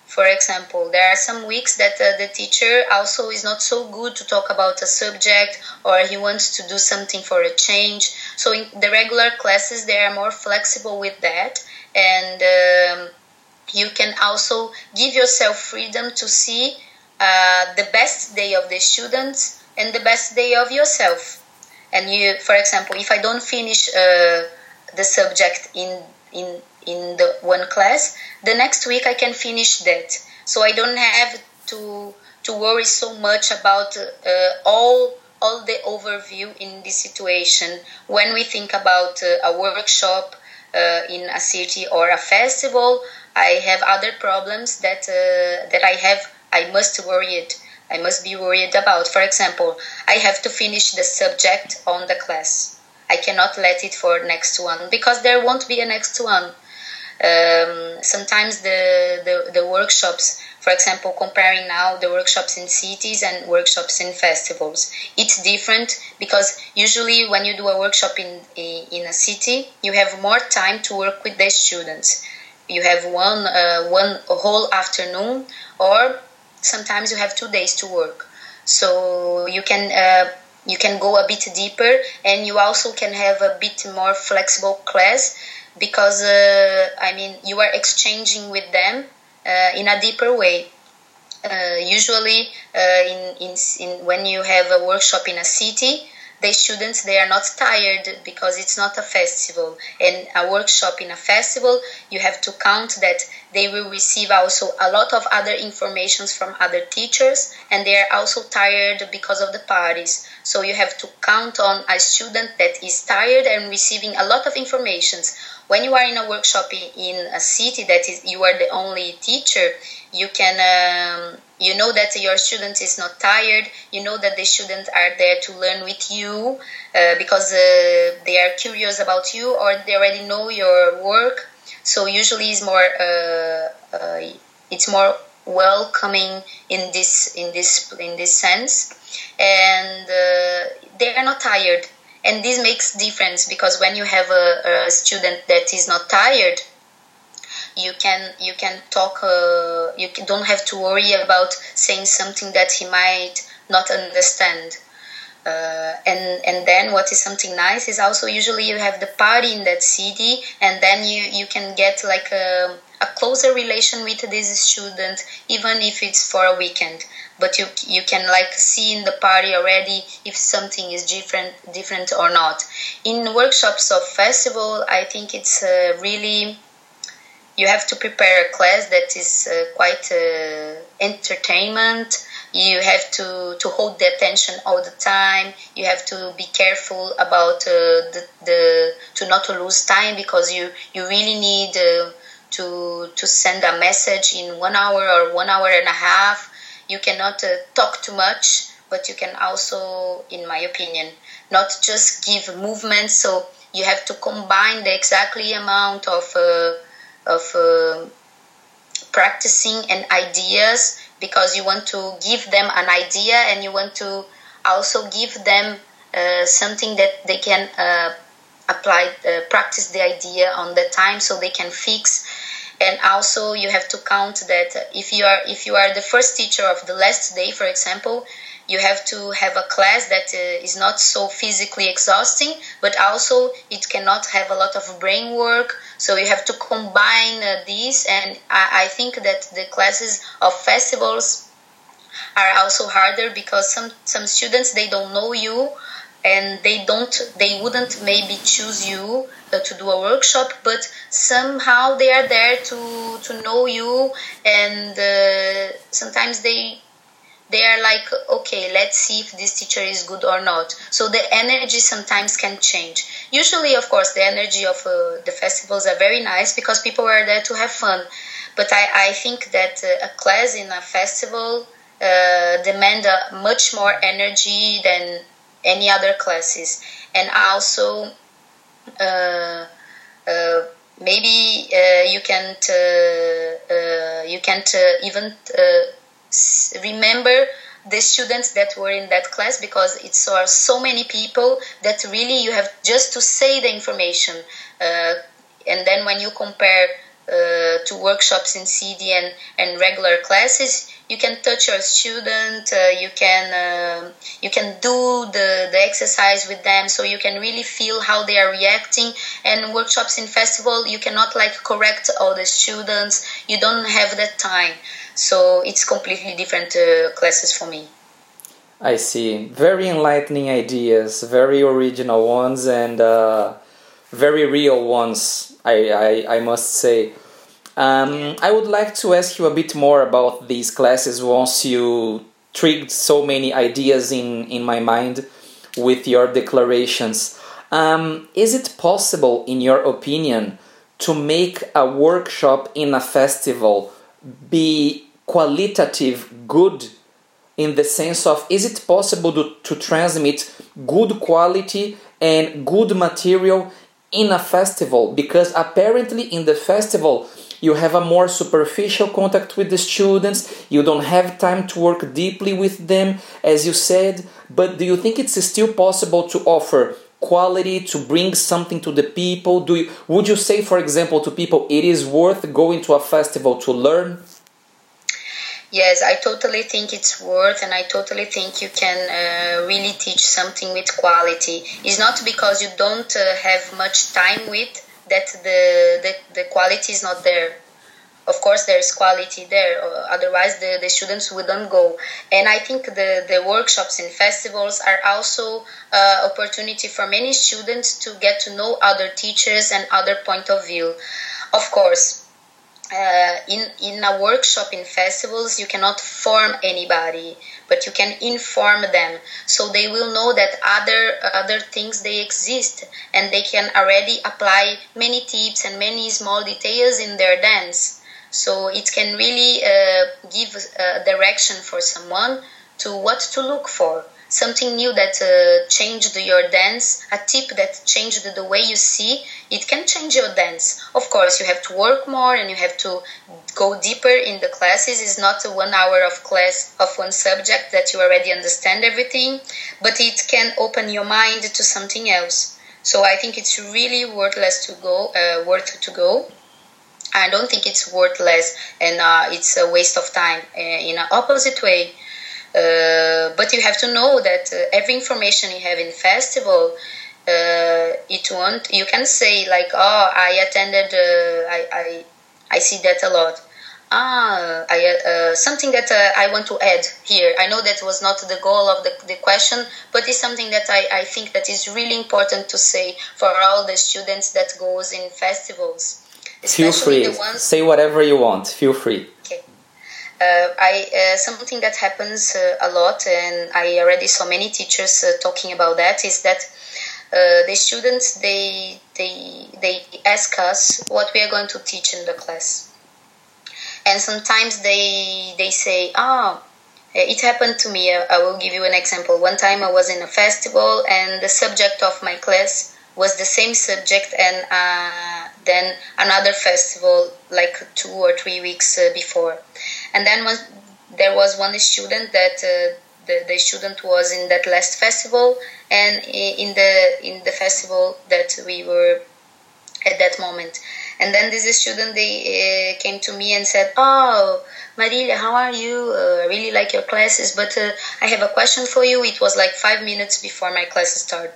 For example, there are some weeks that uh, the teacher also is not so good to talk about a subject or he wants to do something for a change. So in the regular classes, they are more flexible with that. And um, you can also give yourself freedom to see uh, the best day of the students and the best day of yourself. And you, for example, if I don't finish uh, the subject in in in the one class. The next week i can finish that. So i don't have to to worry so much about uh, all all the overview in this situation. When we think about uh, a workshop uh, in a city or a festival i have other problems that uh, that i have i must worry it. I must be worried about. For example i have to finish the subject on the class I cannot let it for next one because there won't be a next one. Um, sometimes the, the, the workshops, for example, comparing now the workshops in cities and workshops in festivals, it's different because usually when you do a workshop in in a city, you have more time to work with the students. You have one uh, one whole afternoon, or sometimes you have two days to work. So you can uh, you can go a bit deeper and you also can have a bit more flexible class because uh, I mean you are exchanging with them uh, in a deeper way. Uh, usually, uh, in, in, in when you have a workshop in a city, the students they are not tired because it's not a festival. And a workshop in a festival you have to count that they will receive also a lot of other informations from other teachers and they are also tired because of the parties. So you have to count on a student that is tired and receiving a lot of informations. When you are in a workshop in a city that is you are the only teacher you can um, you know that your student is not tired. You know that the students are there to learn with you uh, because uh, they are curious about you or they already know your work. So usually it's more uh, uh it's more welcoming in this in this in this sense. And uh, they are not tired. And this makes difference because when you have a, a student that is not tired you can you can talk uh, you don't have to worry about saying something that he might not understand. Uh, and and then what is something nice is also usually you have the party in that city and then you you can get like a, a closer relation with this student even if it's for a weekend. But you you can like see in the party already if something is different different or not. In workshops of festival i think it's uh, really you have to prepare a class that is uh, quite uh, entertainment. You have to, to hold the attention all the time. You have to be careful about uh, the, the to not to lose time because you you really need uh, to to send a message in one hour or one hour and a half. You cannot uh, talk too much but you can also in my opinion not just give movement. So you have to combine the exactly amount of uh, of uh, practicing and ideas because you want to give them an idea and you want to also give them uh, something that they can uh, apply uh, practice the idea on the time so they can fix. And also you have to count that if you are if you are the first teacher of the last day for example you have to have a class that uh, is not so physically exhausting but also it cannot have a lot of brain work. So you have to combine uh, these and I, I think that the classes of festivals are also harder because some some students they don't know you and they don't they wouldn't maybe choose you uh, to do a workshop but somehow they are there to to know you and uh, sometimes they they are like okay let's see if this teacher is good or not. So the energy sometimes can change. Usually of course the energy of uh, the festivals are very nice because people are there to have fun. But i, I think that uh, a class in a festival uh, demand a much more energy than any other classes. And also uh, uh, maybe uh, you can't you can't even remember the students that were in that class because it's are so many people that really you have just to say the information uh, and then when you compare uh, to workshops in city and, and regular classes you can touch your student uh, you can uh, you can do the, the exercise with them so you can really feel how they are reacting. And workshops in festival you cannot like correct all the students. You don't have that time so it's completely different uh, classes for me. I see. Very enlightening ideas very original ones and uh, very real ones I, I, I must say. Um, I would like to ask you a bit more about these classes once you triggered so many ideas in, in my mind with your declarations. Um, is it possible, in your opinion, to make a workshop in a festival be qualitative good in the sense of is it possible to, to transmit good quality and good material in a festival because apparently in the festival you have a more superficial contact with the students, you don't have time to work deeply with them, as you said. But do you think it's still possible to offer quality to bring something to the people? Do you, would you say, for example, to people, it is worth going to a festival to learn? Yes, I totally think it's worth, and I totally think you can uh, really teach something with quality. It's not because you don't uh, have much time with that the, the the quality is not there. Of course, there is quality there. Otherwise, the, the students wouldn't go. And I think the, the workshops and festivals are also uh, opportunity for many students to get to know other teachers and other point of view. Of course, uh, in in a workshop in festivals you cannot form anybody but you can inform them. So they will know that other other things they exist and they can already apply many tips and many small details in their dance. So it can really uh, give a direction for someone to what to look for something new that uh, changed your dance, a tip that changed the way you see, it can change your dance. Of course, you have to work more and you have to go deeper in the classes. It's not a one hour of class of one subject that you already understand everything, but it can open your mind to something else. So I think it's really worthless to go, uh, worth to go. I don't think it's worthless and uh, it's a waste of time. Uh, in an opposite way, uh, but you have to know that uh, every information you have in festival, uh, it won't. You can say like, "Oh, I attended. I, I I see that a lot." Ah, I, uh, something that uh, I want to add here. I know that was not the goal of the, the question, but it's something that I, I think that is really important to say for all the students that goes in festivals. Feel free. Say whatever you want. Feel free. Uh, I uh, something that happens uh, a lot, and I already saw many teachers talking about that. Is that the students they they they ask us what we are going to teach in the class, and sometimes they they say, "Oh, it happened to me. I will give you an example. One time I was in a festival, and the subject of my class was the same subject, and uh, then another festival like two or three weeks uh, before and then was, there was one student that uh, the, the student was in that last festival and in the in the festival that we were at that moment. And then this student they uh, came to me and said oh Marilia how are you? Uh, I really like your classes but uh, I have a question for you. It was like five minutes before my class started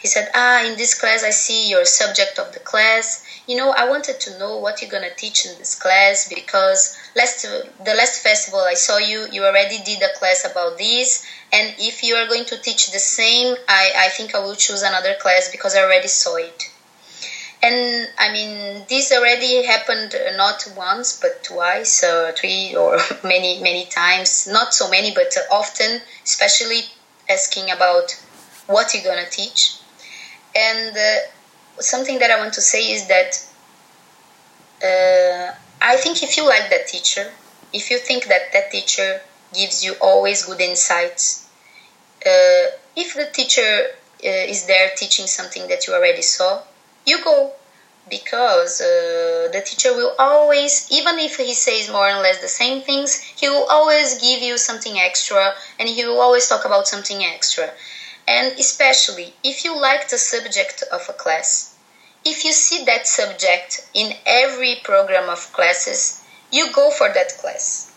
he said ah in this class I see your subject of the class. You know, I wanted to know what you're gonna teach in this class because last the last festival I saw you, you already did a class about this, and if you are going to teach the same, I I think I will choose another class because I already saw it. And I mean, this already happened not once but twice, or three, or (laughs) many many times. Not so many, but often, especially asking about what you're gonna teach, and. Uh, something that I want to say is that uh, I think if you like that teacher, if you think that that teacher gives you always good insights, uh, if the teacher uh, is there teaching something that you already saw, you go because uh, the teacher will always, even if he says more or less the same things, he will always give you something extra and he will always talk about something extra. And especially if you like the subject of a class, if you see that subject in every program of classes, you go for that class.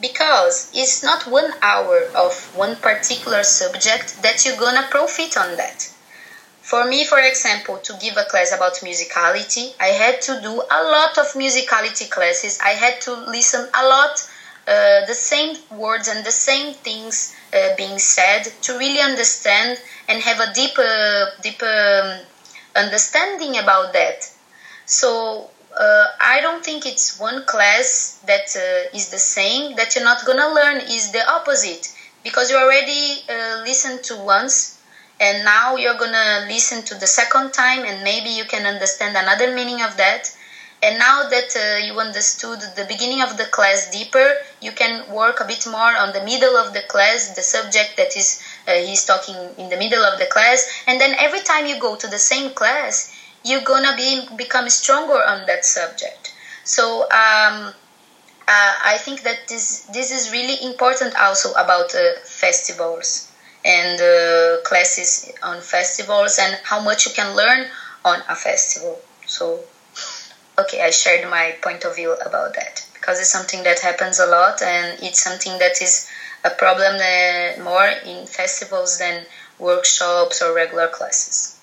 Because it's not one hour of one particular subject that you're gonna profit on that. For me, for example, to give a class about musicality, I had to do a lot of musicality classes. I had to listen a lot, uh, the same words and the same things uh, being said to really understand and have a deeper, deeper um, understanding about that. So uh, I don't think it's one class that uh, is the same that you're not gonna learn is the opposite because you already uh, listened to once and now you're gonna listen to the second time and maybe you can understand another meaning of that and now that uh, you understood the beginning of the class deeper you can work a bit more on the middle of the class the subject that is uh, he's talking in the middle of the class and then every time you go to the same class you're gonna be become stronger on that subject. So um, uh, I think that this this is really important also about uh, festivals and uh, classes on festivals and how much you can learn on a festival. So okay I shared my point of view about that because it's something that happens a lot and it's something that is a problem more in festivals than workshops or regular classes.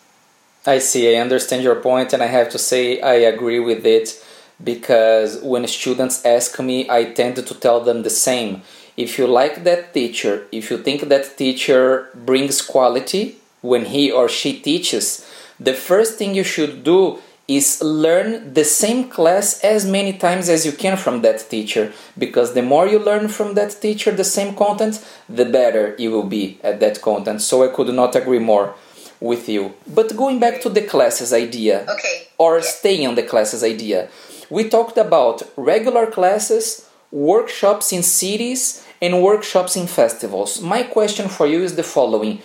I see, I understand your point, and I have to say I agree with it because when students ask me, I tend to tell them the same. If you like that teacher, if you think that teacher brings quality when he or she teaches, the first thing you should do is learn the same class as many times as you can from that teacher. Because the more you learn from that teacher the same content the better you will be at that content. So i could not agree more with you. But going back to the classes idea okay. or yeah. staying on the classes idea we talked about regular classes workshops in cities and workshops in festivals. My question for you is the following.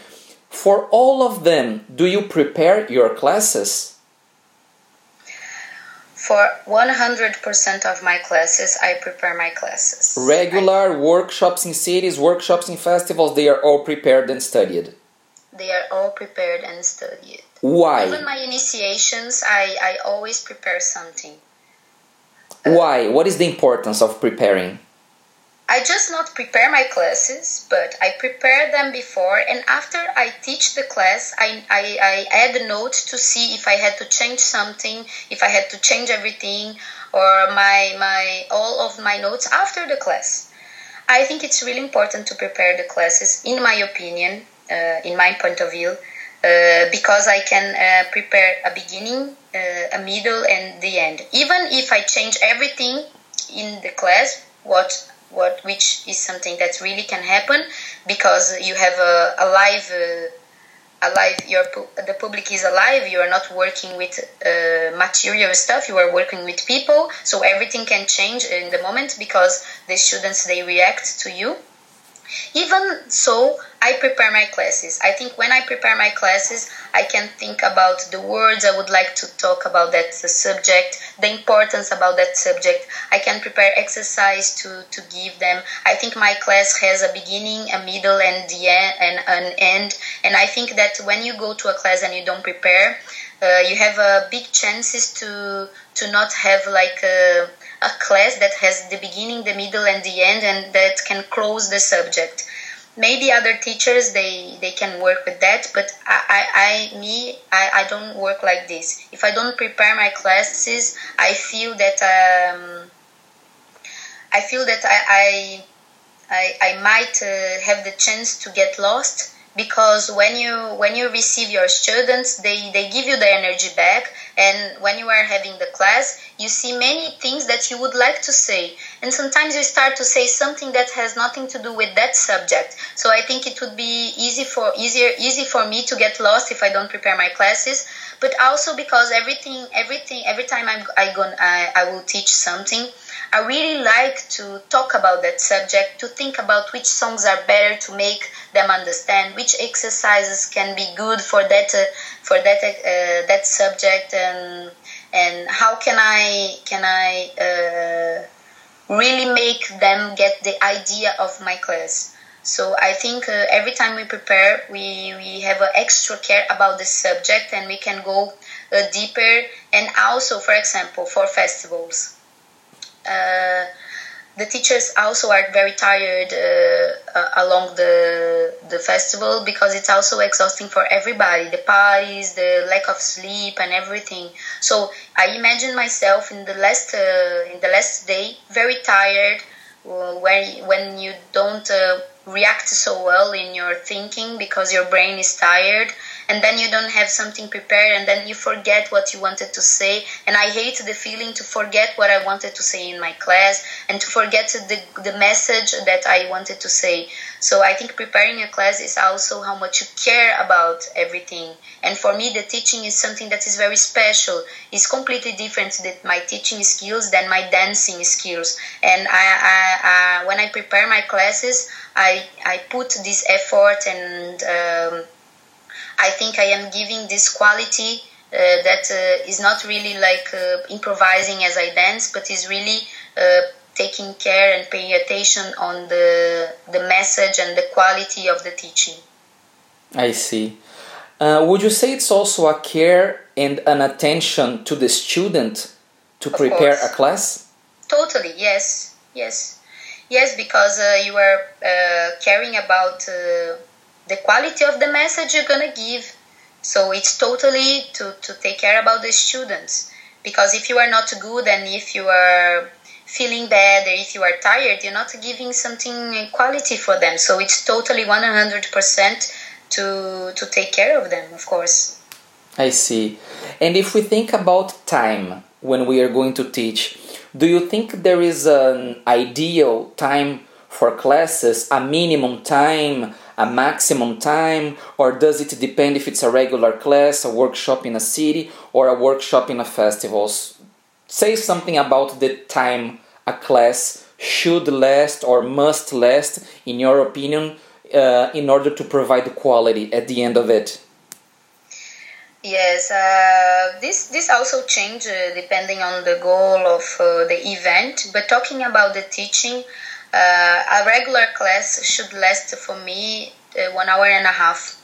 For all of them do you prepare your classes for 100% of my classes, I prepare my classes. Regular workshops in cities, workshops in festivals, they are all prepared and studied. They are all prepared and studied. Why? Even my initiations, I, I always prepare something. Why? What is the importance of preparing? I just not prepare my classes, but I prepare them before, and after I teach the class, I, I, I add a note to see if I had to change something, if I had to change everything, or my, my all of my notes after the class. I think it's really important to prepare the classes, in my opinion, uh, in my point of view, uh, because I can uh, prepare a beginning, uh, a middle, and the end. Even if I change everything in the class, what what which is something that really can happen because you have a, a live uh, alive your the public is alive you are not working with uh, material stuff you are working with people. So everything can change in the moment because the students they react to you even so, I prepare my classes. I think when I prepare my classes, I can think about the words I would like to talk about that subject, the importance about that subject. I can prepare exercise to, to give them. I think my class has a beginning, a middle, and the end, and an end. And I think that when you go to a class and you don't prepare, uh, you have a big chances to to not have like a a class that has the beginning, the middle, and the end, and that can close the subject. Maybe other teachers they, they can work with that, but I, I, I me I, I don't work like this. If I don't prepare my classes, I feel that um, I feel that I I, I, I might uh, have the chance to get lost because when you when you receive your students they they give you the energy back. And when you are having the class you see many things that you would like to say. And sometimes you start to say something that has nothing to do with that subject. So i think it would be easy for easier easy for me to get lost if i don't prepare my classes. But also because everything everything every time i'm i go I, I will teach something I really like to talk about that subject, to think about which songs are better to make them understand, which exercises can be good for that uh, for that uh, that subject, and and how can I can I uh, really make them get the idea of my class. So I think uh, every time we prepare, we, we have extra care about the subject and we can go uh, deeper. And also, for example, for festivals, the teachers also are very tired uh, uh, along the the festival because it's also exhausting for everybody the parties the lack of sleep and everything. So i imagine myself in the last uh, in the last day very tired uh, when when you don't uh, react so well in your thinking because your brain is tired and then you don't have something prepared and then you forget what you wanted to say. And i hate the feeling to forget what i wanted to say in my class and to forget the, the message that i wanted to say. So i think preparing a class is also how much you care about everything. And for me the teaching is something that is very special. It's completely different than my teaching skills than my dancing skills. And I, I, I when i prepare my classes i i put this effort and um, I think I am giving this quality uh, that uh, is not really like uh, improvising as I dance, but is really uh, taking care and paying attention on the the message and the quality of the teaching. I see. Uh, would you say it's also a care and an attention to the student to of prepare course. a class? Totally, yes, yes, yes, because uh, you are uh, caring about uh, the quality of the message you're gonna give. So it's totally to, to take care about the students. Because if you are not good and if you are feeling bad or if you are tired, you're not giving something quality for them. So it's totally 100% to, to take care of them, of course. I see. And if we think about time when we are going to teach, do you think there is an ideal time for classes, a minimum time, a maximum time, or does it depend if it's a regular class, a workshop in a city, or a workshop in a festival? Say something about the time a class should last or must last, in your opinion, uh, in order to provide quality at the end of it. Yes, uh, this this also change uh, depending on the goal of uh, the event. But talking about the teaching, uh, a regular class should last for me uh, one hour and a half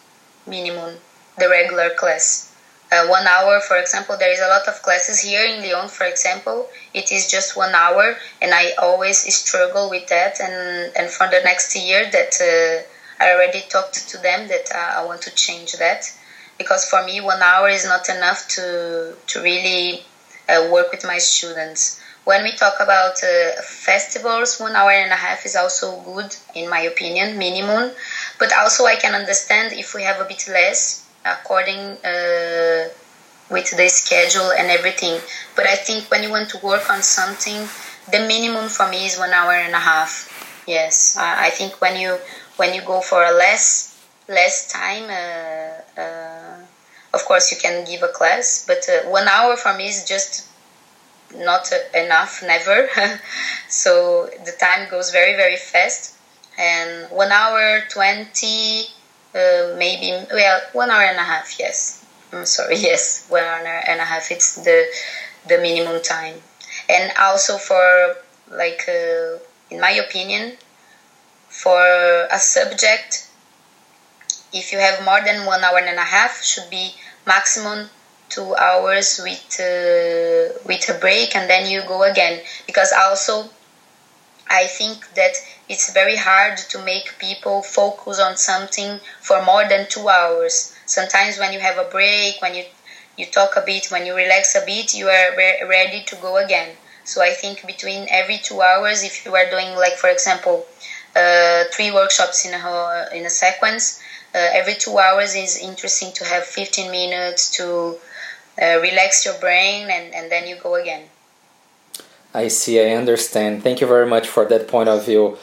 minimum. The regular class. Uh, one hour, for example, there is a lot of classes here in Lyon, for example. It is just one hour, and I always struggle with that. And, and for the next year, that uh, I already talked to them that uh, I want to change that because for me, one hour is not enough to to really uh, work with my students. When we talk about uh, festivals, one hour and a half is also good, in my opinion, minimum. But also, I can understand if we have a bit less according uh, with the schedule and everything. But I think when you want to work on something, the minimum for me is one hour and a half. Yes, I, think when you when you go for a less less time, uh, uh, of course you can give a class, but uh, one hour for me is just not enough, never. (laughs) so the time goes very very fast, and one hour twenty uh, maybe well one hour and a half yes. I'm sorry (laughs) yes one hour and a half it's the the minimum time. And also for like uh, in my opinion for a subject if you have more than one hour and a half should be maximum two hours with uh, with a break and then you go again because also I think that it's very hard to make people focus on something for more than two hours. Sometimes when you have a break, when you you talk a bit, when you relax a bit, you are re- ready to go again. So I think between every two hours, if you are doing like for example, uh, three workshops in a in a sequence, uh, every two hours is interesting to have 15 minutes to uh, relax your brain and, and then you go again. I see, I understand. Thank you very much for that point of view.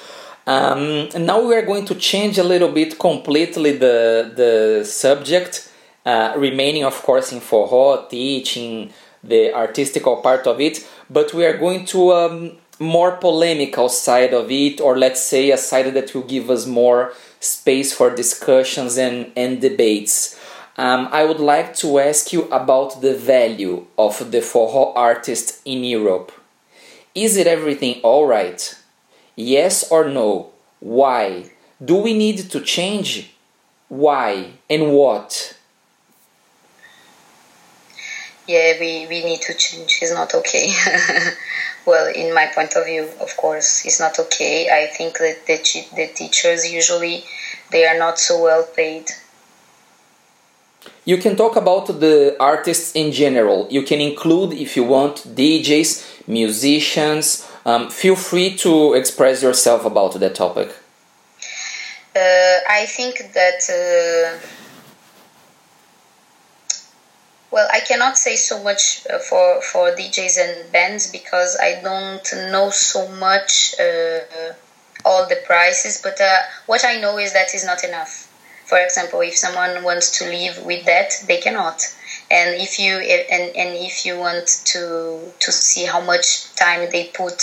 Um, now we are going to change a little bit completely the, the subject, uh, remaining, of course, in forró, teaching the artistical part of it, but we are going to a um, more polemical side of it, or let's say a side that will give us more space for discussions and, and debates. Um, I would like to ask you about the value of the forró artist in Europe. Is it everything alright? Yes or no? Why? Do we need to change? Why and what? Yeah, we, we need to change. It's not okay. (laughs) well, in my point of view, of course, it's not okay. I think that the, the teachers usually they are not so well paid. You can talk about the artists in general. You can include, if you want, DJs, musicians. Um, feel free to express yourself about that topic. Uh, I think that. Uh, well, I cannot say so much uh, for for DJs and bands because I don't know so much uh, all the prices. But uh, what I know is that is not enough. For example, if someone wants to live with that, they cannot. And if you and, and if you want to to see how much time they put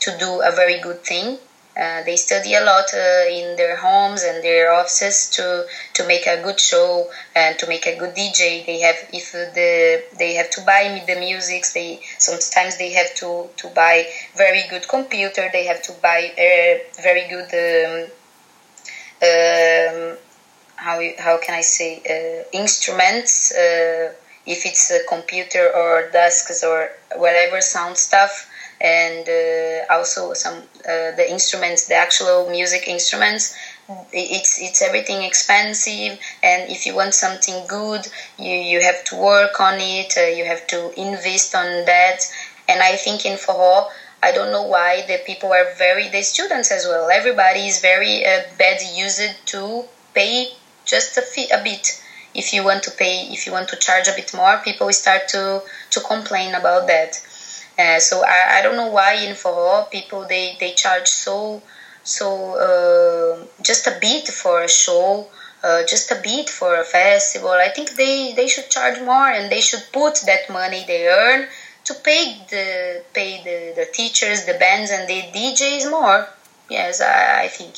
to do a very good thing, uh, they study a lot uh, in their homes and their offices to to make a good show and to make a good DJ. They have if the they have to buy the music. They sometimes they have to to buy very good computer. They have to buy uh, very good. Um, um, how how can I say uh, instruments? Uh, if it's a computer or desks or whatever sound stuff, and uh, also some uh, the instruments, the actual music instruments. It's it's everything expensive, and if you want something good, you you have to work on it. Uh, you have to invest on that. And I think in forró, I don't know why the people are very the students as well. Everybody is very uh, bad used to pay just a, fee, a bit. If you want to pay, if you want to charge a bit more, people start to to complain about that. Uh, so I, I don't know why in forró people they, they charge so so uh, just a bit for a show, uh, just a bit for a festival. I think they, they should charge more and they should put that money they earn to pay the pay the, the teachers, the bands, and the DJs more. Yes, I, I think.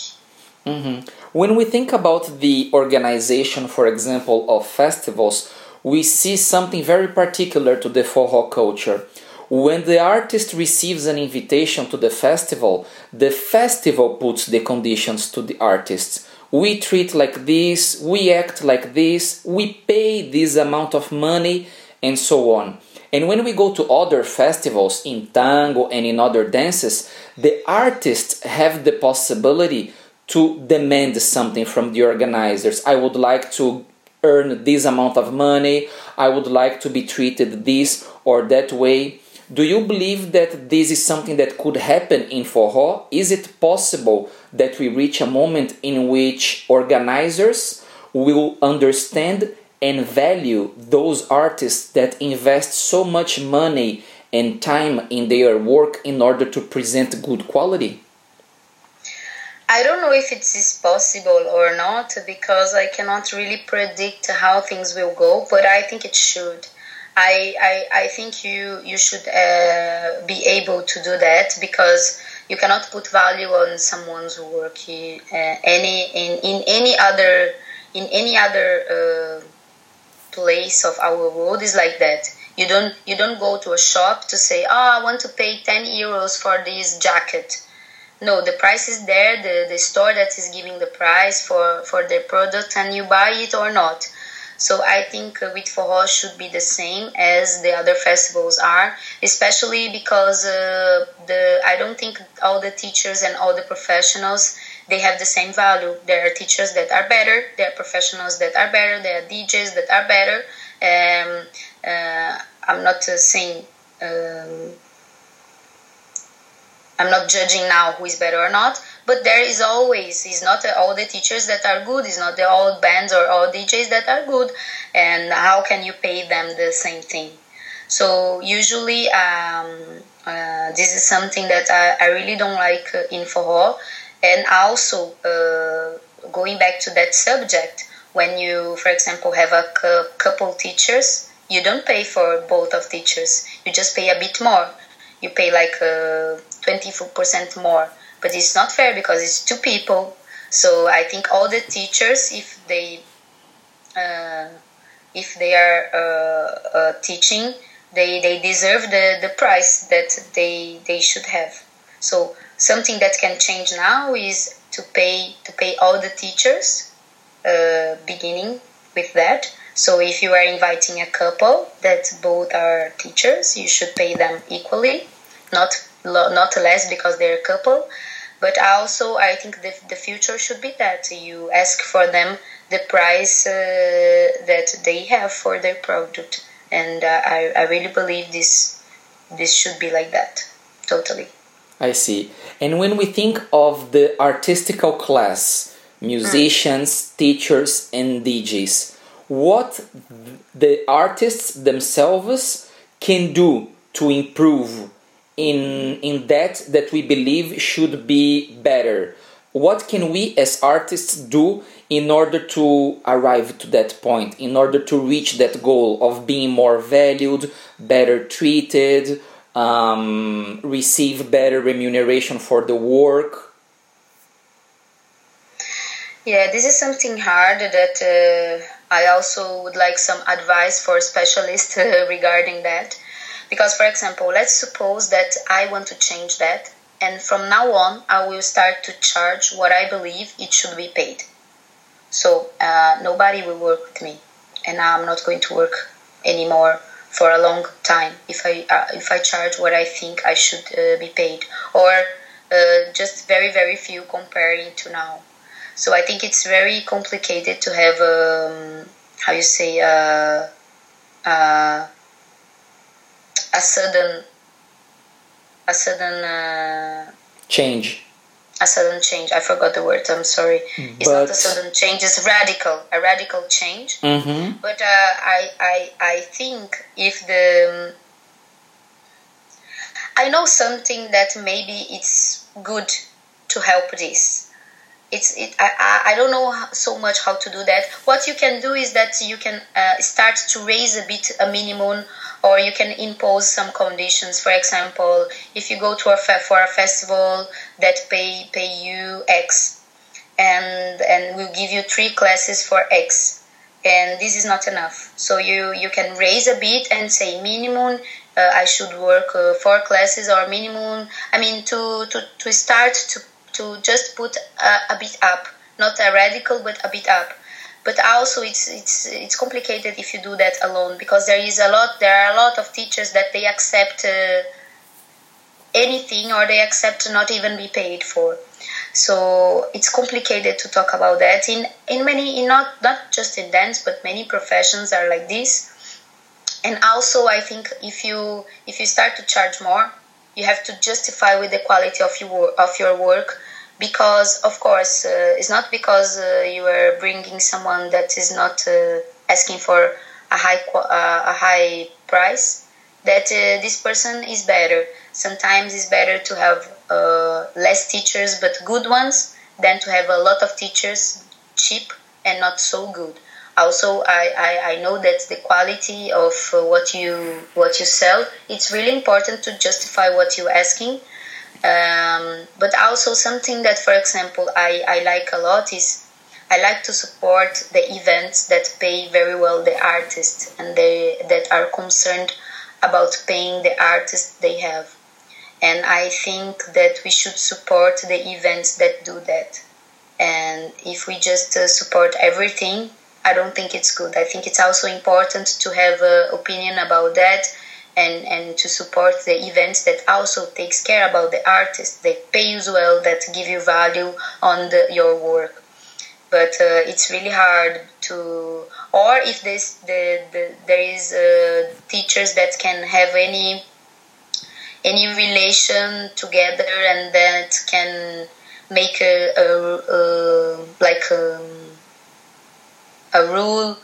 Mm-hmm. When we think about the organization, for example, of festivals, we see something very particular to the forró culture. When the artist receives an invitation to the festival, the festival puts the conditions to the artists. We treat like this, we act like this, we pay this amount of money, and so on. And when we go to other festivals in tango and in other dances, the artists have the possibility to demand something from the organizers. I would like to earn this amount of money, I would like to be treated this or that way. Do you believe that this is something that could happen in Forró? Is it possible that we reach a moment in which organizers will understand and value those artists that invest so much money and time in their work in order to present good quality? I don't know if it is possible or not because I cannot really predict how things will go, but I think it should. I, I, I think you you should uh, be able to do that because you cannot put value on someone's work uh, any in, in any other in any other uh, place of our world is like that you don't you don't go to a shop to say oh i want to pay 10 euros for this jacket no the price is there the, the store that is giving the price for for their product and you buy it or not so I think with Forró should be the same as the other festivals are, especially because uh, the I don't think all the teachers and all the professionals they have the same value. There are teachers that are better, there are professionals that are better, there are DJs that are better. Um, uh, I'm not uh, saying. Um, I'm not judging now who is better or not, but there is always it's not all the teachers that are good it's not the all bands or all djs that are good and how can you pay them the same thing? So usually um, uh, this is something that I, I really don't like uh, in forró. And also uh, going back to that subject when you for example have a couple teachers you don't pay for both of teachers. You just pay a bit more. You pay like uh, 24% more. But it's not fair because it's two people. So i think all the teachers if they uh, if they are uh, uh, teaching they, they deserve the, the price that they they should have. So something that can change now is to pay to pay all the teachers uh, beginning with that. So if you are inviting a couple that both are teachers you should pay them equally not not less because they're a couple but also I think the, the future should be that you ask for them the price uh, that they have for their product. And uh, I, I really believe this this should be like that totally. I see. And when we think of the artistical class musicians mm. teachers and DJs what the artists themselves can do to improve in in that that we believe should be better. What can we as artists do in order to arrive to that point in order to reach that goal of being more valued better treated um, receive better remuneration for the work? Yeah this is something hard that uh, i also would like some advice for specialists uh, (laughs) regarding that because, for example, let's suppose that I want to change that, and from now on, I will start to charge what I believe it should be paid. So uh, nobody will work with me, and I'm not going to work anymore for a long time if I uh, if I charge what I think I should uh, be paid or uh, just very very few comparing to now. So I think it's very complicated to have um, how you say uh, uh, a sudden a sudden uh, change a sudden change. I forgot the word. I'm sorry. It's but, not a sudden change. It's radical, a radical change. Mm-hmm. But uh, I, I, I think if the I know something that maybe it's good to help this. It's it. I, I don't know so much how to do that. What you can do is that you can uh, start to raise a bit a minimum or you can impose some conditions. For example, if you go to a for a festival that pay pay you X, and and will give you three classes for X, and this is not enough. So you you can raise a bit and say minimum. Uh, I should work uh, four classes or minimum. I mean to to, to start to to just put a, a bit up, not a radical but a bit up. But also it's it's it's complicated if you do that alone because there is a lot there are a lot of teachers that they accept uh, anything or they accept to not even be paid for. So it's complicated to talk about that. In in many in not not just in dance but many professions are like this. And also i think if you if you start to charge more you have to justify with the quality of your of your work because of course uh, it's not because uh, you are bringing someone that is not uh, asking for a high uh, a high price that uh, this person is better. Sometimes it's better to have uh, less teachers but good ones than to have a lot of teachers cheap and not so good. Also I, I, I know that the quality of what you what you sell it's really important to justify what you're asking um, but also something that, for example, I, I like a lot is I like to support the events that pay very well the artists and they that are concerned about paying the artists they have. And I think that we should support the events that do that. And if we just uh, support everything, I don't think it's good. I think it's also important to have an opinion about that and, and to support the events that also takes care about the artists that pay you well that give you value on the, your work. But uh, it's really hard to or if this the, the there is uh, teachers that can have any any relation together and that can make a, a, a like a, um, a rule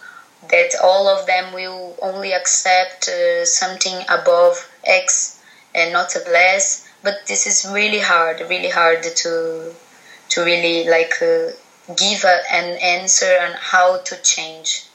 that all of them will only accept uh, something above X and not a less. But this is really hard, really hard to to really like uh, give a, an answer on how to change.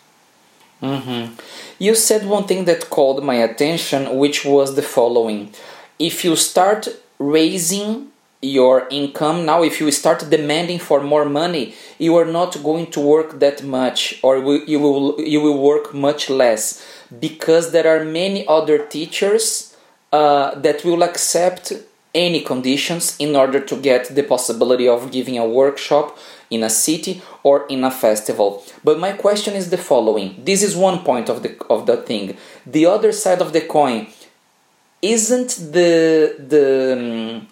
Mm-hmm. You said one thing that called my attention, which was the following: if you start raising your income. Now if you start demanding for more money you are not going to work that much or you will you will work much less. Because there are many other teachers uh, that will accept any conditions in order to get the possibility of giving a workshop in a city or in a festival. But my question is the following. This is one point of the of the thing. The other side of the coin isn't the the um,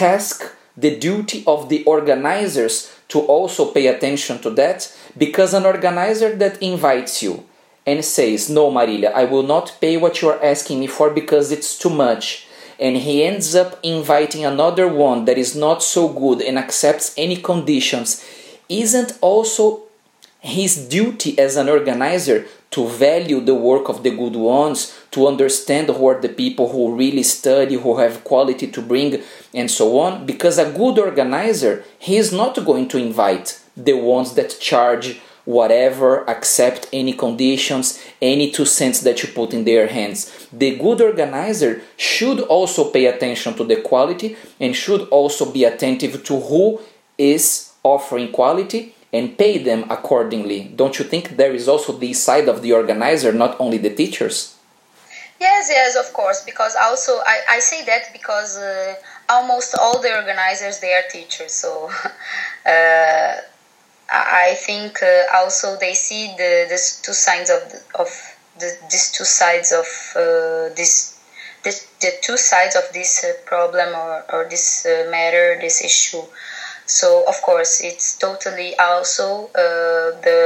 task the duty of the organizers to also pay attention to that because an organizer that invites you and says no marilia i will not pay what you are asking me for because it's too much and he ends up inviting another one that is not so good and accepts any conditions isn't also his duty as an organizer to value the work of the good ones, to understand who are the people who really study, who have quality to bring, and so on. Because a good organizer, he is not going to invite the ones that charge whatever, accept any conditions, any two cents that you put in their hands. The good organizer should also pay attention to the quality and should also be attentive to who is offering quality and pay them accordingly. Don't you think there is also the side of the organizer, not only the teachers? Yes, yes, of course. Because also I, I say that because uh, almost all the organizers they are teachers. So (laughs) uh, I think uh, also they see the, the two sides of of the, these two sides of uh, this, this, the two sides of this uh, problem or, or this uh, matter, this issue. So of course, it's totally also uh, the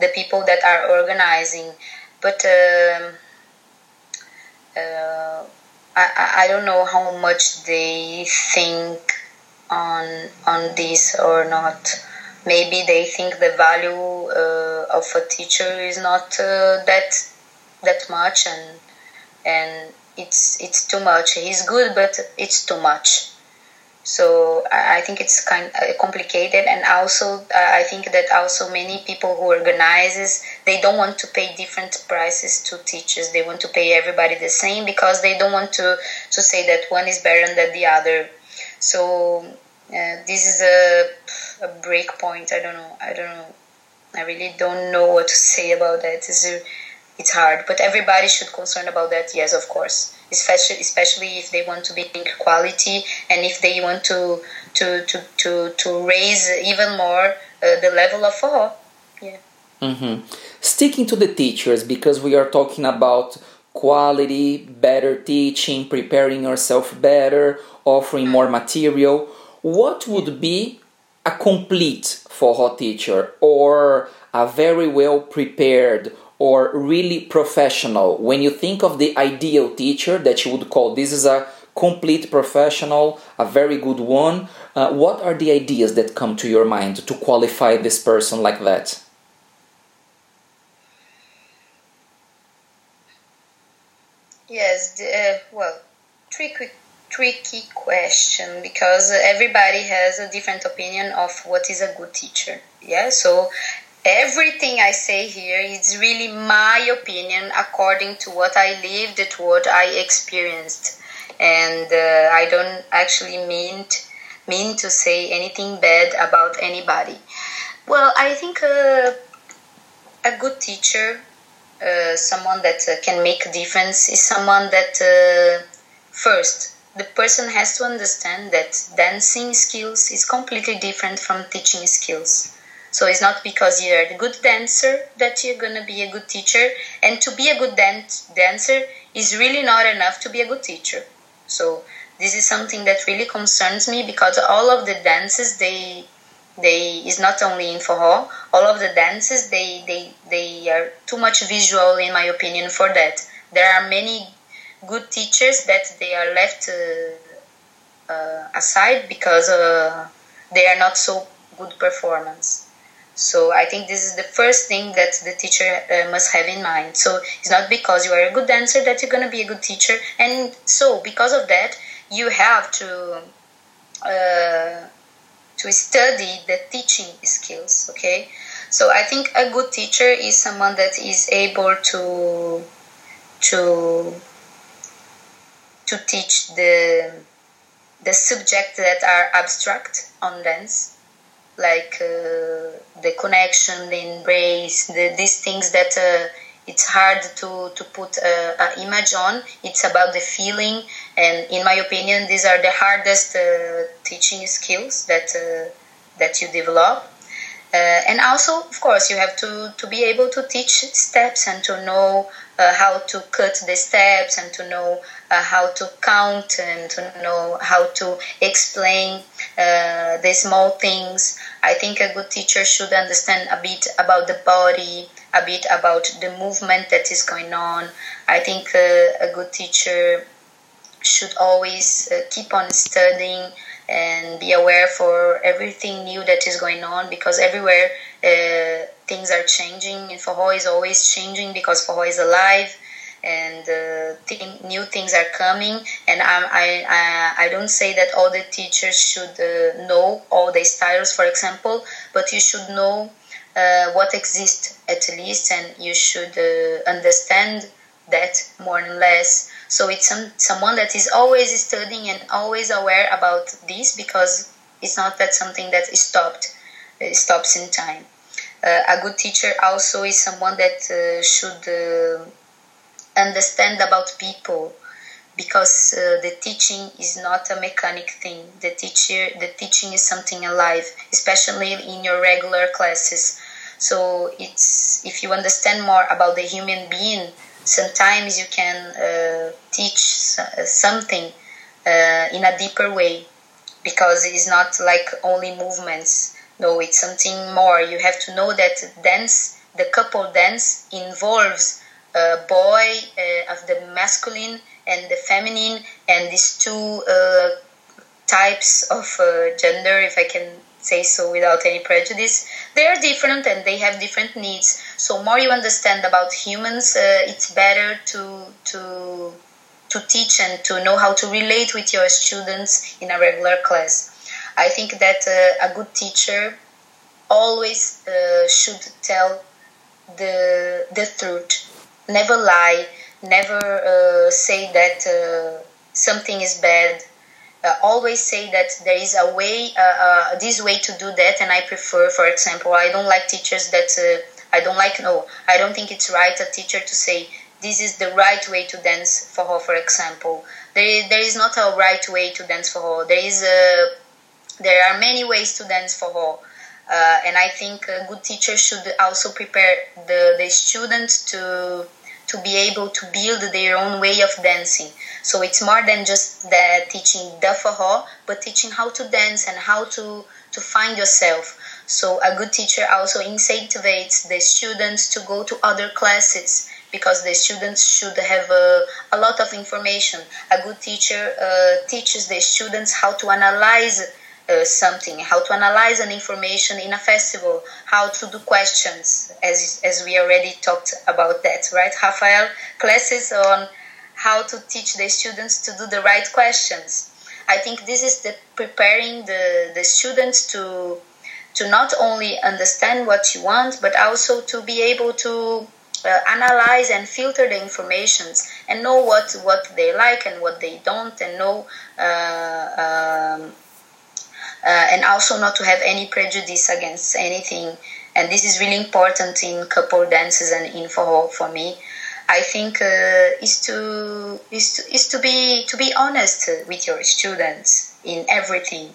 the people that are organizing, but. Um, uh, I, I don't know how much they think on on this or not. Maybe they think the value uh, of a teacher is not uh, that that much and and it's it's too much. He's good but it's too much so I think it's kind of uh, complicated. And also uh, I think that also many people who organizes they don't want to pay different prices to teachers. They want to pay everybody the same because they don't want to to say that one is better than the other. So uh, this is a, a break point. I don't know. I don't know. I really don't know what to say about that. It's, it's hard. But everybody should concern about that. Yes of course especially especially if they want to be in quality and if they want to to to to, to raise even more uh, the level of forró. Yeah. Mm-hmm. Sticking to the teachers because we are talking about quality, better teaching, preparing yourself better, offering more material. What would be a complete forró teacher or a very well prepared or really professional? When you think of the ideal teacher that you would call this is a complete professional, a very good one, uh, what are the ideas that come to your mind to qualify this person like that? Yes, the, uh, well, tricky, tricky question because everybody has a different opinion of what is a good teacher. Yeah, so everything I say here is really my opinion according to what I lived, to what I experienced, and uh, I don't actually mean mean to say anything bad about anybody. Well, I think uh, a good teacher, uh, someone that uh, can make a difference, is someone that uh, first the person has to understand that dancing skills is completely different from teaching skills so it's not because you're a good dancer that you're going to be a good teacher. And to be a good dan- dancer is really not enough to be a good teacher. So this is something that really concerns me because all of the dances they they is not only in forró all of the dances they they they are too much visual in my opinion for that there are many good teachers that they are left uh, uh, aside because uh, they are not so good performance so I think this is the first thing that the teacher uh, must have in mind. So it's not because you are a good dancer that you're going to be a good teacher. And so because of that, you have to uh, to study the teaching skills. Okay. So I think a good teacher is someone that is able to to to teach the the subjects that are abstract on dance like uh, the connection, the embrace, the, these things that uh, it's hard to, to put an image on. It's about the feeling, and in my opinion, these are the hardest uh, teaching skills that that you develop. Uh, and also, of course, you have to, to be able to teach steps and to know uh, how to cut the steps and to know uh, how to count and to know how to explain the small things. I think a good teacher should understand a bit about the body, a bit about the movement that is going on. I think uh, a good teacher should always uh, keep on studying and be aware for everything new that is going on because everywhere uh, things are changing and forró is always changing because forró is alive and uh, th- new things are coming. And I, I, I don't say that all the teachers should uh, know all the styles for example but you should know uh, what exists at least and you should uh, understand that more and less. So it's some, someone that is always studying and always aware about this because it's not that something that is stopped it stops in time. Uh, a good teacher also is someone that uh, should understand about people because uh, the teaching is not a mechanic thing the teacher the teaching is something alive especially in your regular classes So it's if you understand more about the human being, sometimes you can uh, teach uh, something uh, in a deeper way because it's not like only movements. No, it's something more. You have to know that dance, the couple dance, involves a boy uh, of the masculine and the feminine, and these two uh, types of uh, gender, if I can say so without any prejudice. They are different and they have different needs. So more you understand about humans, uh, it's better to to to teach and to know how to relate with your students in a regular class. I think that uh, a good teacher always uh, should tell the the truth, never lie, never uh, say that uh, something is bad uh, always say that there is a way, uh, uh, this way to do that, and I prefer, for example, I don't like teachers that uh, I don't like. No, I don't think it's right a teacher to say this is the right way to dance forró, for example. There is, there is not a right way to dance forró. There is a, there are many ways to dance forró. Uh, and I think a good teacher should also prepare the, the students to to be able to build their own way of dancing. So it's more than just the teaching forró, but teaching how to dance and how to, to find yourself. So a good teacher also incentivates the students to go to other classes because the students should have a, a lot of information. A good teacher uh, teaches the students how to analyze uh, something, how to analyze an information in a festival, how to do questions, as, as we already talked about that, right? Rafael, classes on how to teach the students to do the right questions. I think this is the preparing the, the students to to not only understand what you want, but also to be able to uh, analyze and filter the informations and know what what they like and what they don't, and know uh, um, uh, and also not to have any prejudice against anything. And this is really important in couple dances and in for for me. I think uh, is to is to is to be to be honest with your students in everything.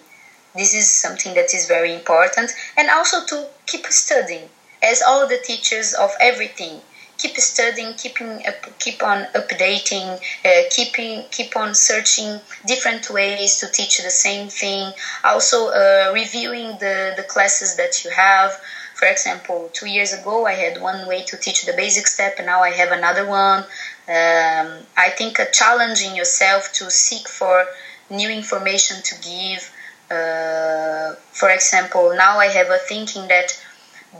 This is something that is very important, and also to keep studying, as all the teachers of everything keep studying, keeping up, keep on updating, uh, keeping keep on searching different ways to teach the same thing. Also, uh, reviewing the the classes that you have. For example, two years ago I had one way to teach the basic step, and now I have another one. Um, I think challenging yourself to seek for new information to give. Uh, for example, now I have a thinking that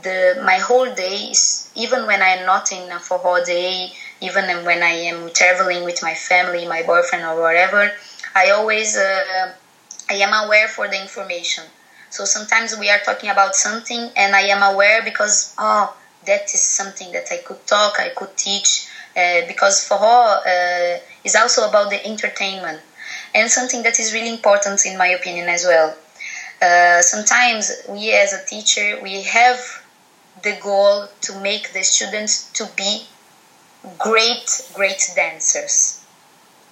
the my whole day is even when I'm not in a forró day, even when I am traveling with my family, my boyfriend or whatever, I always uh, I am aware for the information. So sometimes we are talking about something and I am aware because oh that is something that I could talk, I could teach. Uh, because forró uh, is also about the entertainment and something that is really important in my opinion as well. Uh, sometimes we as a teacher we have the goal to make the students to be great great dancers.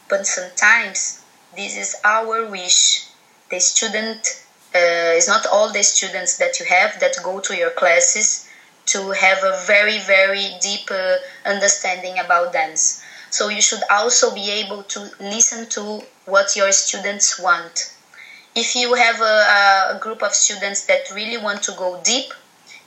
But sometimes this is our wish. The student uh, is not all the students that you have that go to your classes to have a very very deep uh, understanding about dance. So you should also be able to listen to what your students want if you have a, a group of students that really want to go deep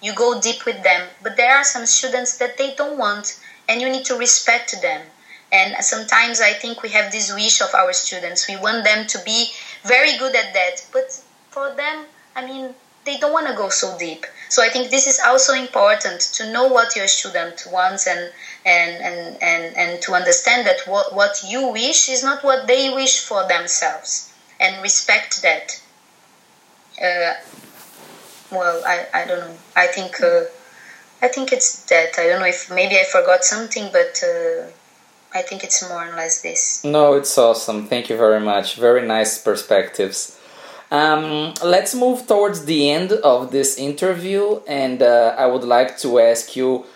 you go deep with them. But there are some students that they don't want and you need to respect them. And sometimes i think we have this wish of our students. We want them to be very good at that. But for them i mean they don't want to go so deep. So i think this is also important to know what your student wants and and and and, and to understand that what, what you wish is not what they wish for themselves and respect that uh, well, I, I don't know. I think uh, I think it's that. I don't know if maybe I forgot something, but uh, I think it's more or less this. No, it's awesome. Thank you very much. Very nice perspectives. Um, let's move towards the end of this interview, and uh, I would like to ask you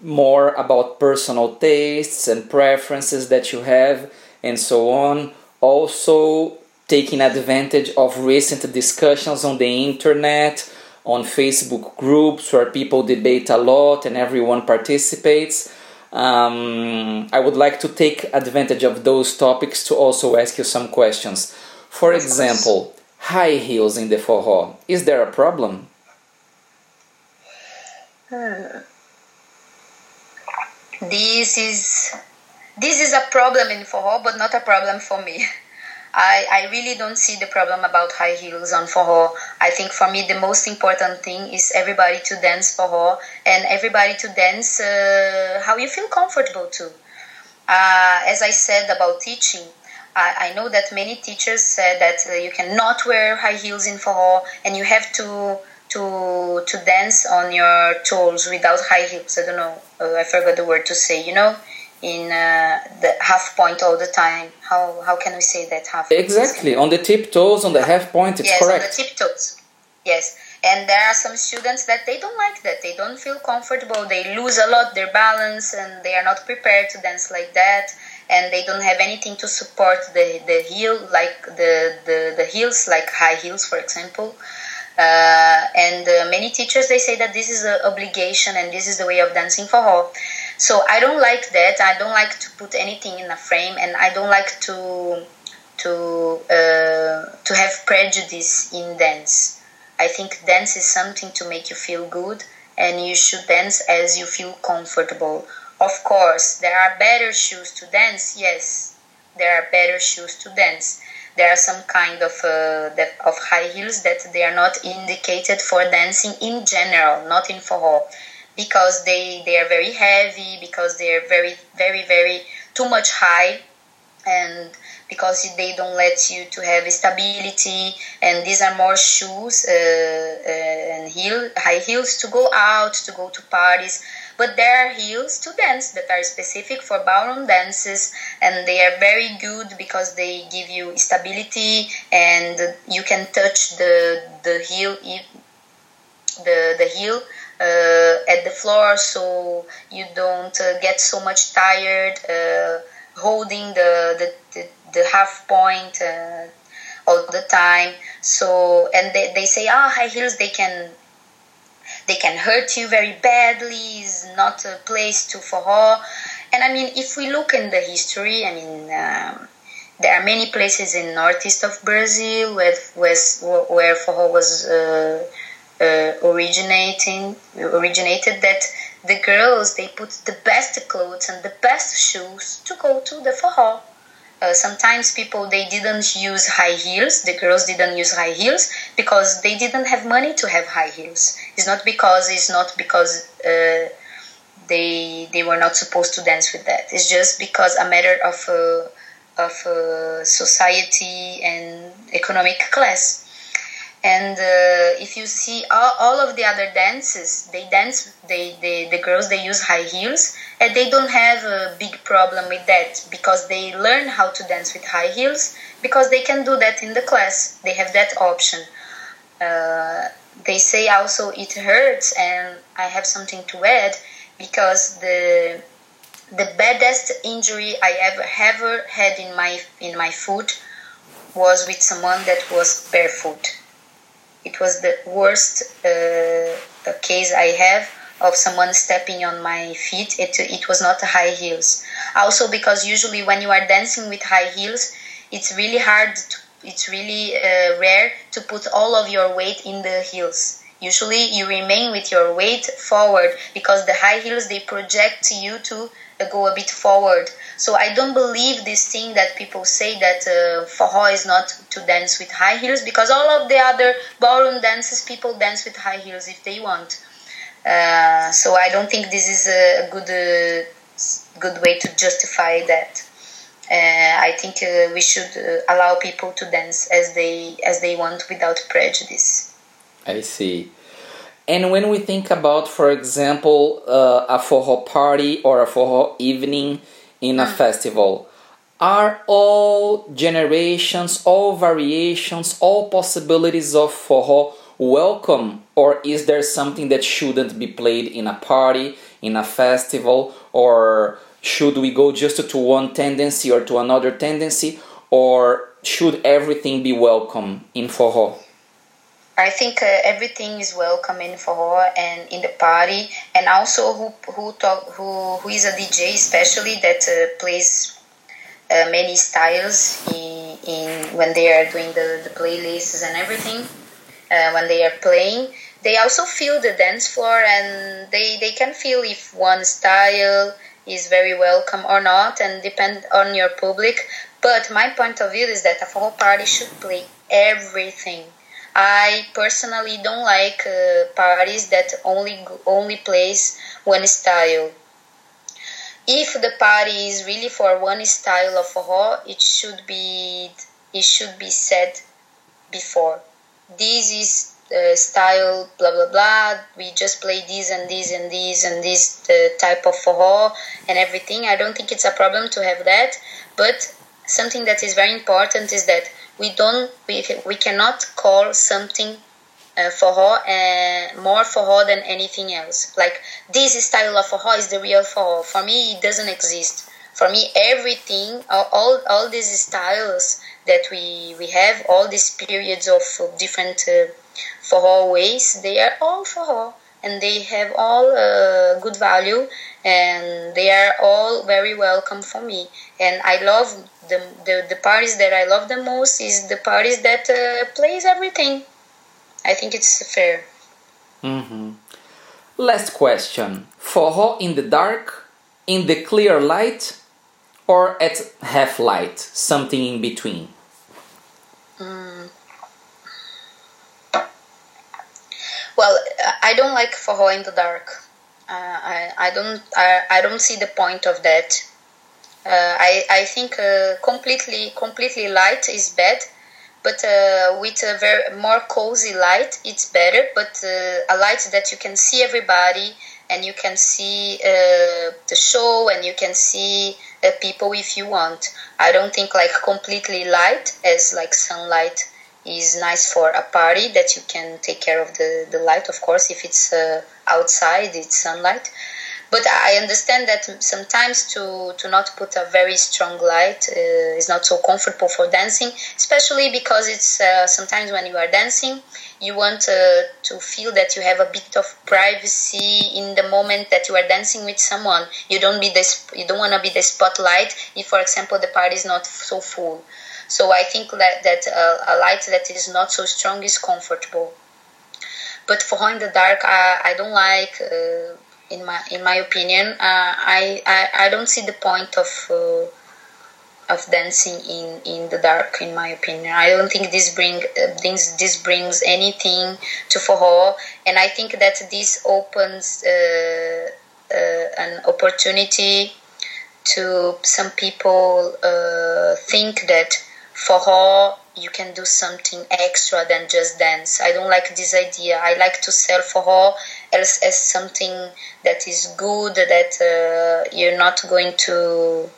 more about personal tastes and preferences that you have, and so on. Also, taking advantage of recent discussions on the internet on Facebook groups where people debate a lot and everyone participates. Um, I would like to take advantage of those topics to also ask you some questions. For example, high heels in the forró. Is there a problem? Hmm. This is this is a problem in forró, but not a problem for me. (laughs) I, I really don't see the problem about high heels on forró. I think for me the most important thing is everybody to dance forró and everybody to dance uh, how you feel comfortable to. Uh, as I said about teaching, I, I know that many teachers said that uh, you cannot wear high heels in forró and you have to to to dance on your toes without high heels. I don't know. Uh, I forgot the word to say. You know in uh, the half point all the time. How how can we say that half? Exactly on the tiptoes, on the half point. It's yes, correct. on the tiptoes. Yes, and there are some students that they don't like that. They don't feel comfortable. They lose a lot their balance, and they are not prepared to dance like that. And they don't have anything to support the the heel, like the the, the heels, like high heels, for example. Uh, and uh, many teachers they say that this is an obligation and this is the way of dancing forró. So I don't like that. I don't like to put anything in a frame, and I don't like to to uh, to have prejudice in dance. I think dance is something to make you feel good, and you should dance as you feel comfortable. Of course, there are better shoes to dance. Yes, there are better shoes to dance. There are some kind of uh, of high heels that they are not indicated for dancing in general, not in forró because they they are very heavy because they are very very very too much high and because they don't let you to have stability and these are more shoes uh, uh, and heel high heels to go out to go to parties. But there are heels to dance that are specific for ballroom dances and they are very good because they give you stability and you can touch the the heel the the heel at the floor so you don't uh, get so much tired uh, holding the, the, the, the half point all the time. So and they, they say ah oh, high heels they can they can hurt you very badly is not a place to forró and i mean if we look in the history i mean um, there are many places in northeast of brazil where where, where forró was uh, uh, originating originated that the girls they put the best clothes and the best shoes to go to the forró. Uh, sometimes people they didn't use high heels. The girls didn't use high heels because they didn't have money to have high heels. It's not because it's not because uh, they they were not supposed to dance with that. It's just because a matter of uh, of uh, society and economic class and uh, if you see all, all of the other dances they dance they, they the girls they use high heels and they don't have a big problem with that because they learn how to dance with high heels because they can do that in the class. They have that option. Uh, they say also it hurts and i have something to add because the the baddest injury i ever ever had in my in my foot was with someone that was barefoot it was the worst uh, case I have of someone stepping on my feet. It, it was not high heels. Also, because usually when you are dancing with high heels, it's really hard, to, it's really uh, rare to put all of your weight in the heels. Usually, you remain with your weight forward because the high heels they project you to go a bit forward. So I don't believe this thing that people say that uh, forró is not to dance with high heels because all of the other ballroom dances people dance with high heels if they want. Uh, so I don't think this is a good uh, good way to justify that. Uh, I think uh, we should uh, allow people to dance as they as they want without prejudice. I see. And when we think about, for example, uh, a forró party or a forró evening in a mm. festival, are all generations, all variations, all possibilities of forró welcome, or is there something that shouldn't be played in a party, in a festival, or should we go just to one tendency or to another tendency, or should everything be welcome in forró? I think uh, everything is welcome in forró and in the party, and also who who talk who who is a DJ especially that uh, plays uh, many styles in, in when they are doing the, the playlists and everything. Uh, when they are playing, they also feel the dance floor and they they can feel if one style is very welcome or not, and depend on your public. But my point of view is that a forró party should play everything I personally don't like uh, parties that only only plays one style. If the party is really for one style of forró, it should be it should be said before. This is uh, style blah blah blah. We just play this and this and this and this type of forró and everything. I don't think it's a problem to have that, but something that is very important is that we don't we, we cannot call something uh, forró uh, more forró than anything else. Like this style of forró is the real forró. For me, it doesn't exist. For me, everything, all, all these styles that we, we have, all these periods of, different uh, forró ways, they are all forró and they have all uh, good value and they are all very welcome for me and i love the, the, the parties that i love the most is the parties that uh, plays everything i think it's fair mm-hmm. last question forró in the dark in the clear light or at half light something in between mm. Well, I don't like forró in the dark. Uh, I, I don't I, I don't see the point of that. Uh, I I think uh, completely completely light is bad, but uh, with a very more cozy light it's better. But uh, a light that you can see everybody and you can see uh, the show and you can see people if you want. I don't think like completely light as like sunlight is nice for a party that you can take care of the, the light of course if it's uh, outside it's sunlight but i understand that sometimes to, to not put a very strong light uh, is not so comfortable for dancing especially because it's uh, sometimes when you are dancing you want uh, to feel that you have a bit of privacy in the moment that you are dancing with someone you don't be the you don't want to be the spotlight if for example the party is not so full so I think that, that a light that is not so strong is comfortable. But for in the dark, I, I don't like. Uh, in my in my opinion, uh, I, I I don't see the point of uh, of dancing in, in the dark. In my opinion, I don't think this bring uh, this this brings anything to forró, and I think that this opens uh, an opportunity to some people think that forró you can do something extra than just dance. I don't like this idea. I like to sell forró as, as something that is good, that uh, you're not going to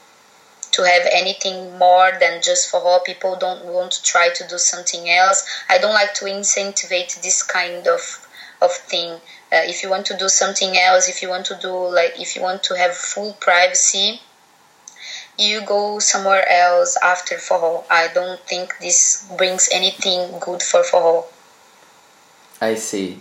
to have anything more than just forró. People don't want to try to do something else. I don't like to incentivize this kind of of thing. Uh, if you want to do something else, if you want to do like if you want to have full privacy, you go somewhere else after forró. I don't think this brings anything good for forró. I see.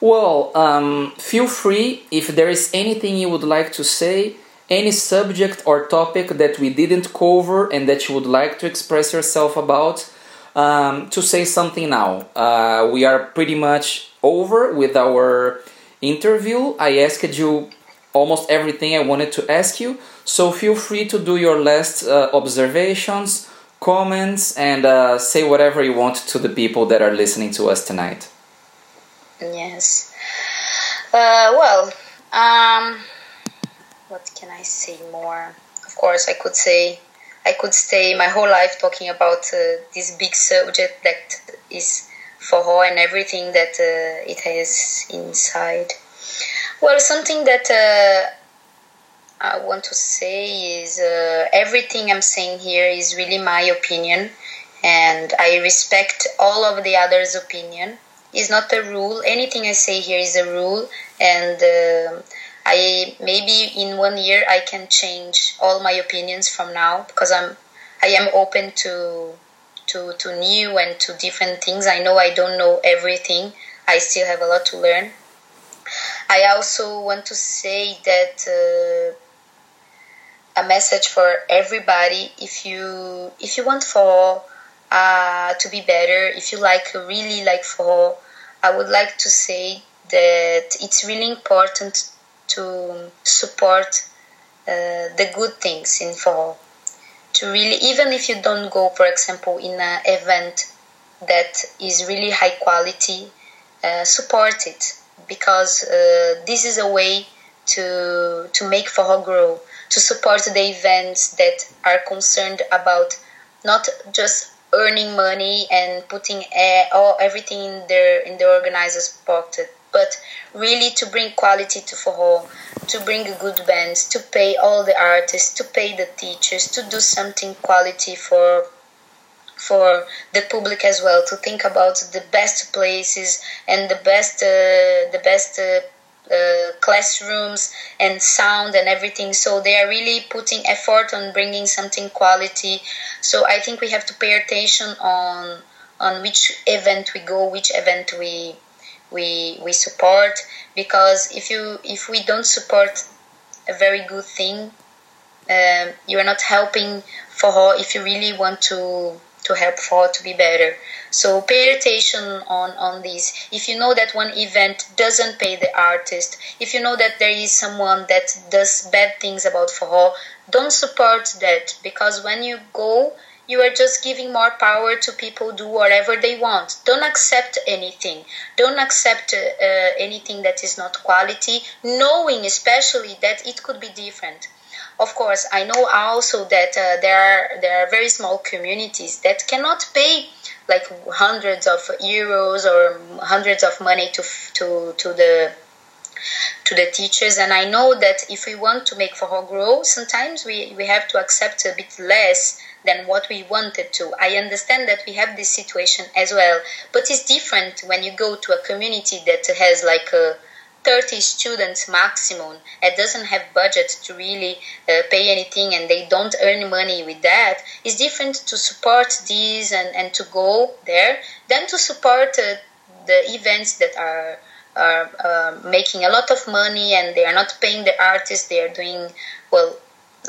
Well, um, feel free if there is anything you would like to say, any subject or topic that we didn't cover and that you would like to express yourself about, um, to say something now. Uh, we are pretty much over with our interview. I asked you almost everything I wanted to ask you. So feel free to do your last uh, observations, comments, and uh, say whatever you want to the people that are listening to us tonight. Yes. Uh, well, um, what can I say more? Of course, I could say I could stay my whole life talking about uh, this big subject that is forró and everything that uh, it has inside. Well, something that uh, I want to say is uh, everything I'm saying here is really my opinion, and I respect all of the others' opinion. It's not a rule. Anything I say here is a rule, and uh, I maybe in one year I can change all my opinions from now because I'm I am open to to, to new and to different things. I know I don't know everything. I still have a lot to learn. I also want to say that uh, a message for everybody if you if you want for uh, to be better, if you like really like for, I would like to say that it's really important to support uh, the good things in fall. To really, even if you don't go, for example, in an event that is really high quality, uh, support it because uh, this is a way to to make forró grow, to support the events that are concerned about not just earning money and putting all everything in their in the organizer's pocket, but really to bring quality to forró, to bring good bands, to pay all the artists, to pay the teachers, to do something quality for for the public as well to think about the best places and the best uh, the best uh, uh, classrooms and sound and everything. So they are really putting effort on bringing something quality. So i think we have to pay attention on on which event we go which event we we we support. Because if you if we don't support a very good thing um, you are not helping forró if you really want to to help for to be better. So pay attention on, on this. If you know that one event doesn't pay the artist, if you know that there is someone that does bad things about forró, don't support that because when you go, you are just giving more power to people do whatever they want. Don't accept anything. Don't accept uh, anything that is not quality, knowing especially that it could be different of course, I know also that uh, there are there are very small communities that cannot pay like hundreds of euros or hundreds of money to to to the to the teachers. And i know that if we want to make forró grow sometimes we, we have to accept a bit less than what we wanted to. I understand that we have this situation as well but it's different when you go to a community that has like a 30 students maximum. And doesn't have budget to really uh, pay anything and they don't earn money with that. It's different to support these and, and to go there than to support uh, the events that are are uh, making a lot of money and they are not paying the artists. They are doing well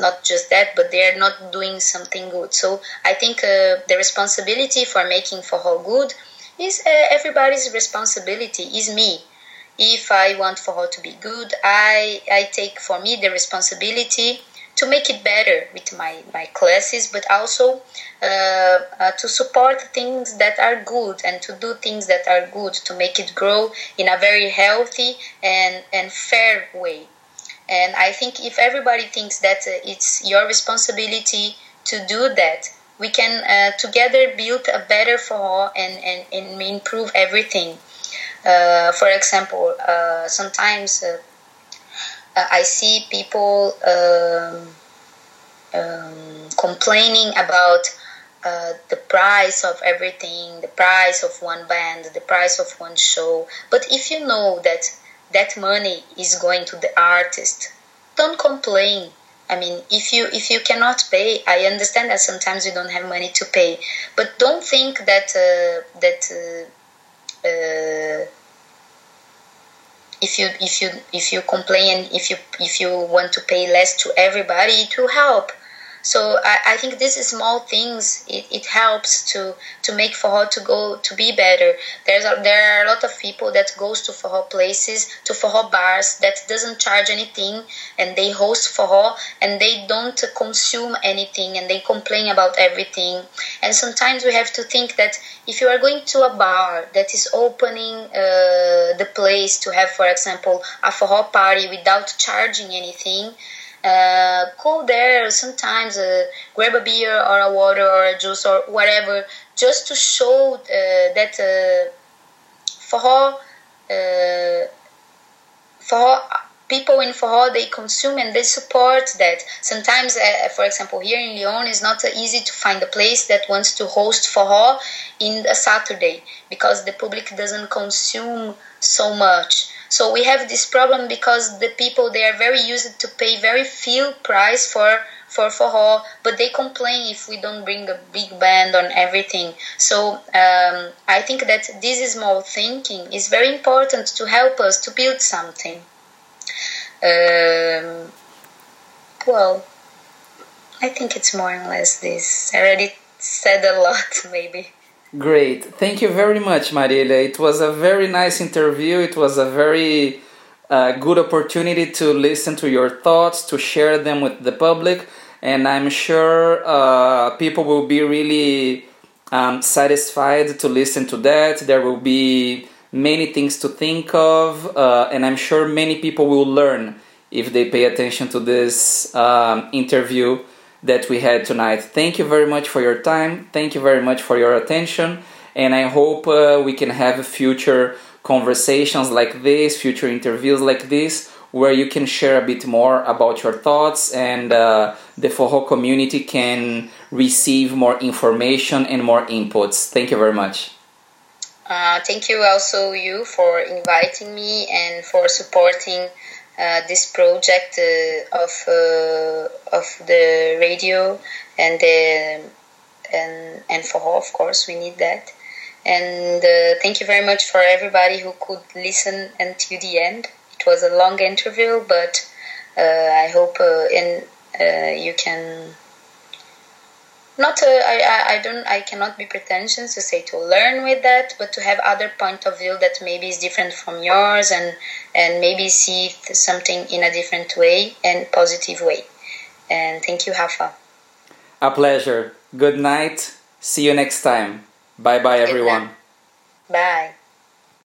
not just that but they are not doing something good. So i think uh, the responsibility for making forró good is uh, everybody's responsibility is me if I want forró to be good, I, I take for me the responsibility to make it better with my, my classes, but also uh, uh, to support things that are good and to do things that are good to make it grow in a very healthy and, and fair way. And I think if everybody thinks that uh, it's your responsibility to do that, we can uh, together build a better forró and, and, and improve everything. Uh, for example, uh, sometimes uh, I see people um, um, complaining about uh, the price of everything, the price of one band, the price of one show. But if you know that that money is going to the artist, don't complain. I mean, if you if you cannot pay, I understand that sometimes you don't have money to pay, but don't think that uh, that uh, uh, if you if you if you complain if you if you want to pay less to everybody it will help so I, I think these small things it, it helps to to make forró to go to be better. There's a, there are a lot of people that goes to forró places, to forró bars that doesn't charge anything, and they host forró and they don't consume anything and they complain about everything. And sometimes we have to think that if you are going to a bar that is opening uh, the place to have, for example, a forró party without charging anything uh, go there sometimes, uh, grab a beer or a water or a juice or whatever, just to show uh, that uh, for uh, for people in forró they consume and they support that. Sometimes, uh, for example, here in Lyon, it's not easy to find a place that wants to host forró in a Saturday because the public doesn't consume so much. So we have this problem because the people they are very used to pay very few price for for forró, but they complain if we don't bring a big band on everything. So um, I think that this small thinking is very important to help us to build something. Um, well, I think it's more or less this. I already said a lot, (laughs) maybe. Great. Thank you very much, Marilia. It was a very nice interview. It was a very uh, good opportunity to listen to your thoughts, to share them with the public, and I'm sure uh, people will be really um, satisfied to listen to that. There will be many things to think of, uh, and I'm sure many people will learn if they pay attention to this um, interview that we had tonight. Thank you very much for your time. Thank you very much for your attention. And I hope uh, we can have future conversations like this, future interviews like this, where you can share a bit more about your thoughts and uh, the Forró community can receive more information and more inputs. Thank you very much. Uh, thank you also you for inviting me and for supporting this project uh, of uh, of the radio and the and and for of course we need that. And uh, thank you very much for everybody who could listen until the end. It was a long interview but uh, I hope uh, in you can not to, I, I don't I cannot be pretentious to say to learn with that, but to have other point of view that maybe is different from yours and and maybe see something in a different way and positive way. And thank you, Rafa. A pleasure. Good night. See you next time. Bye bye everyone. Bye.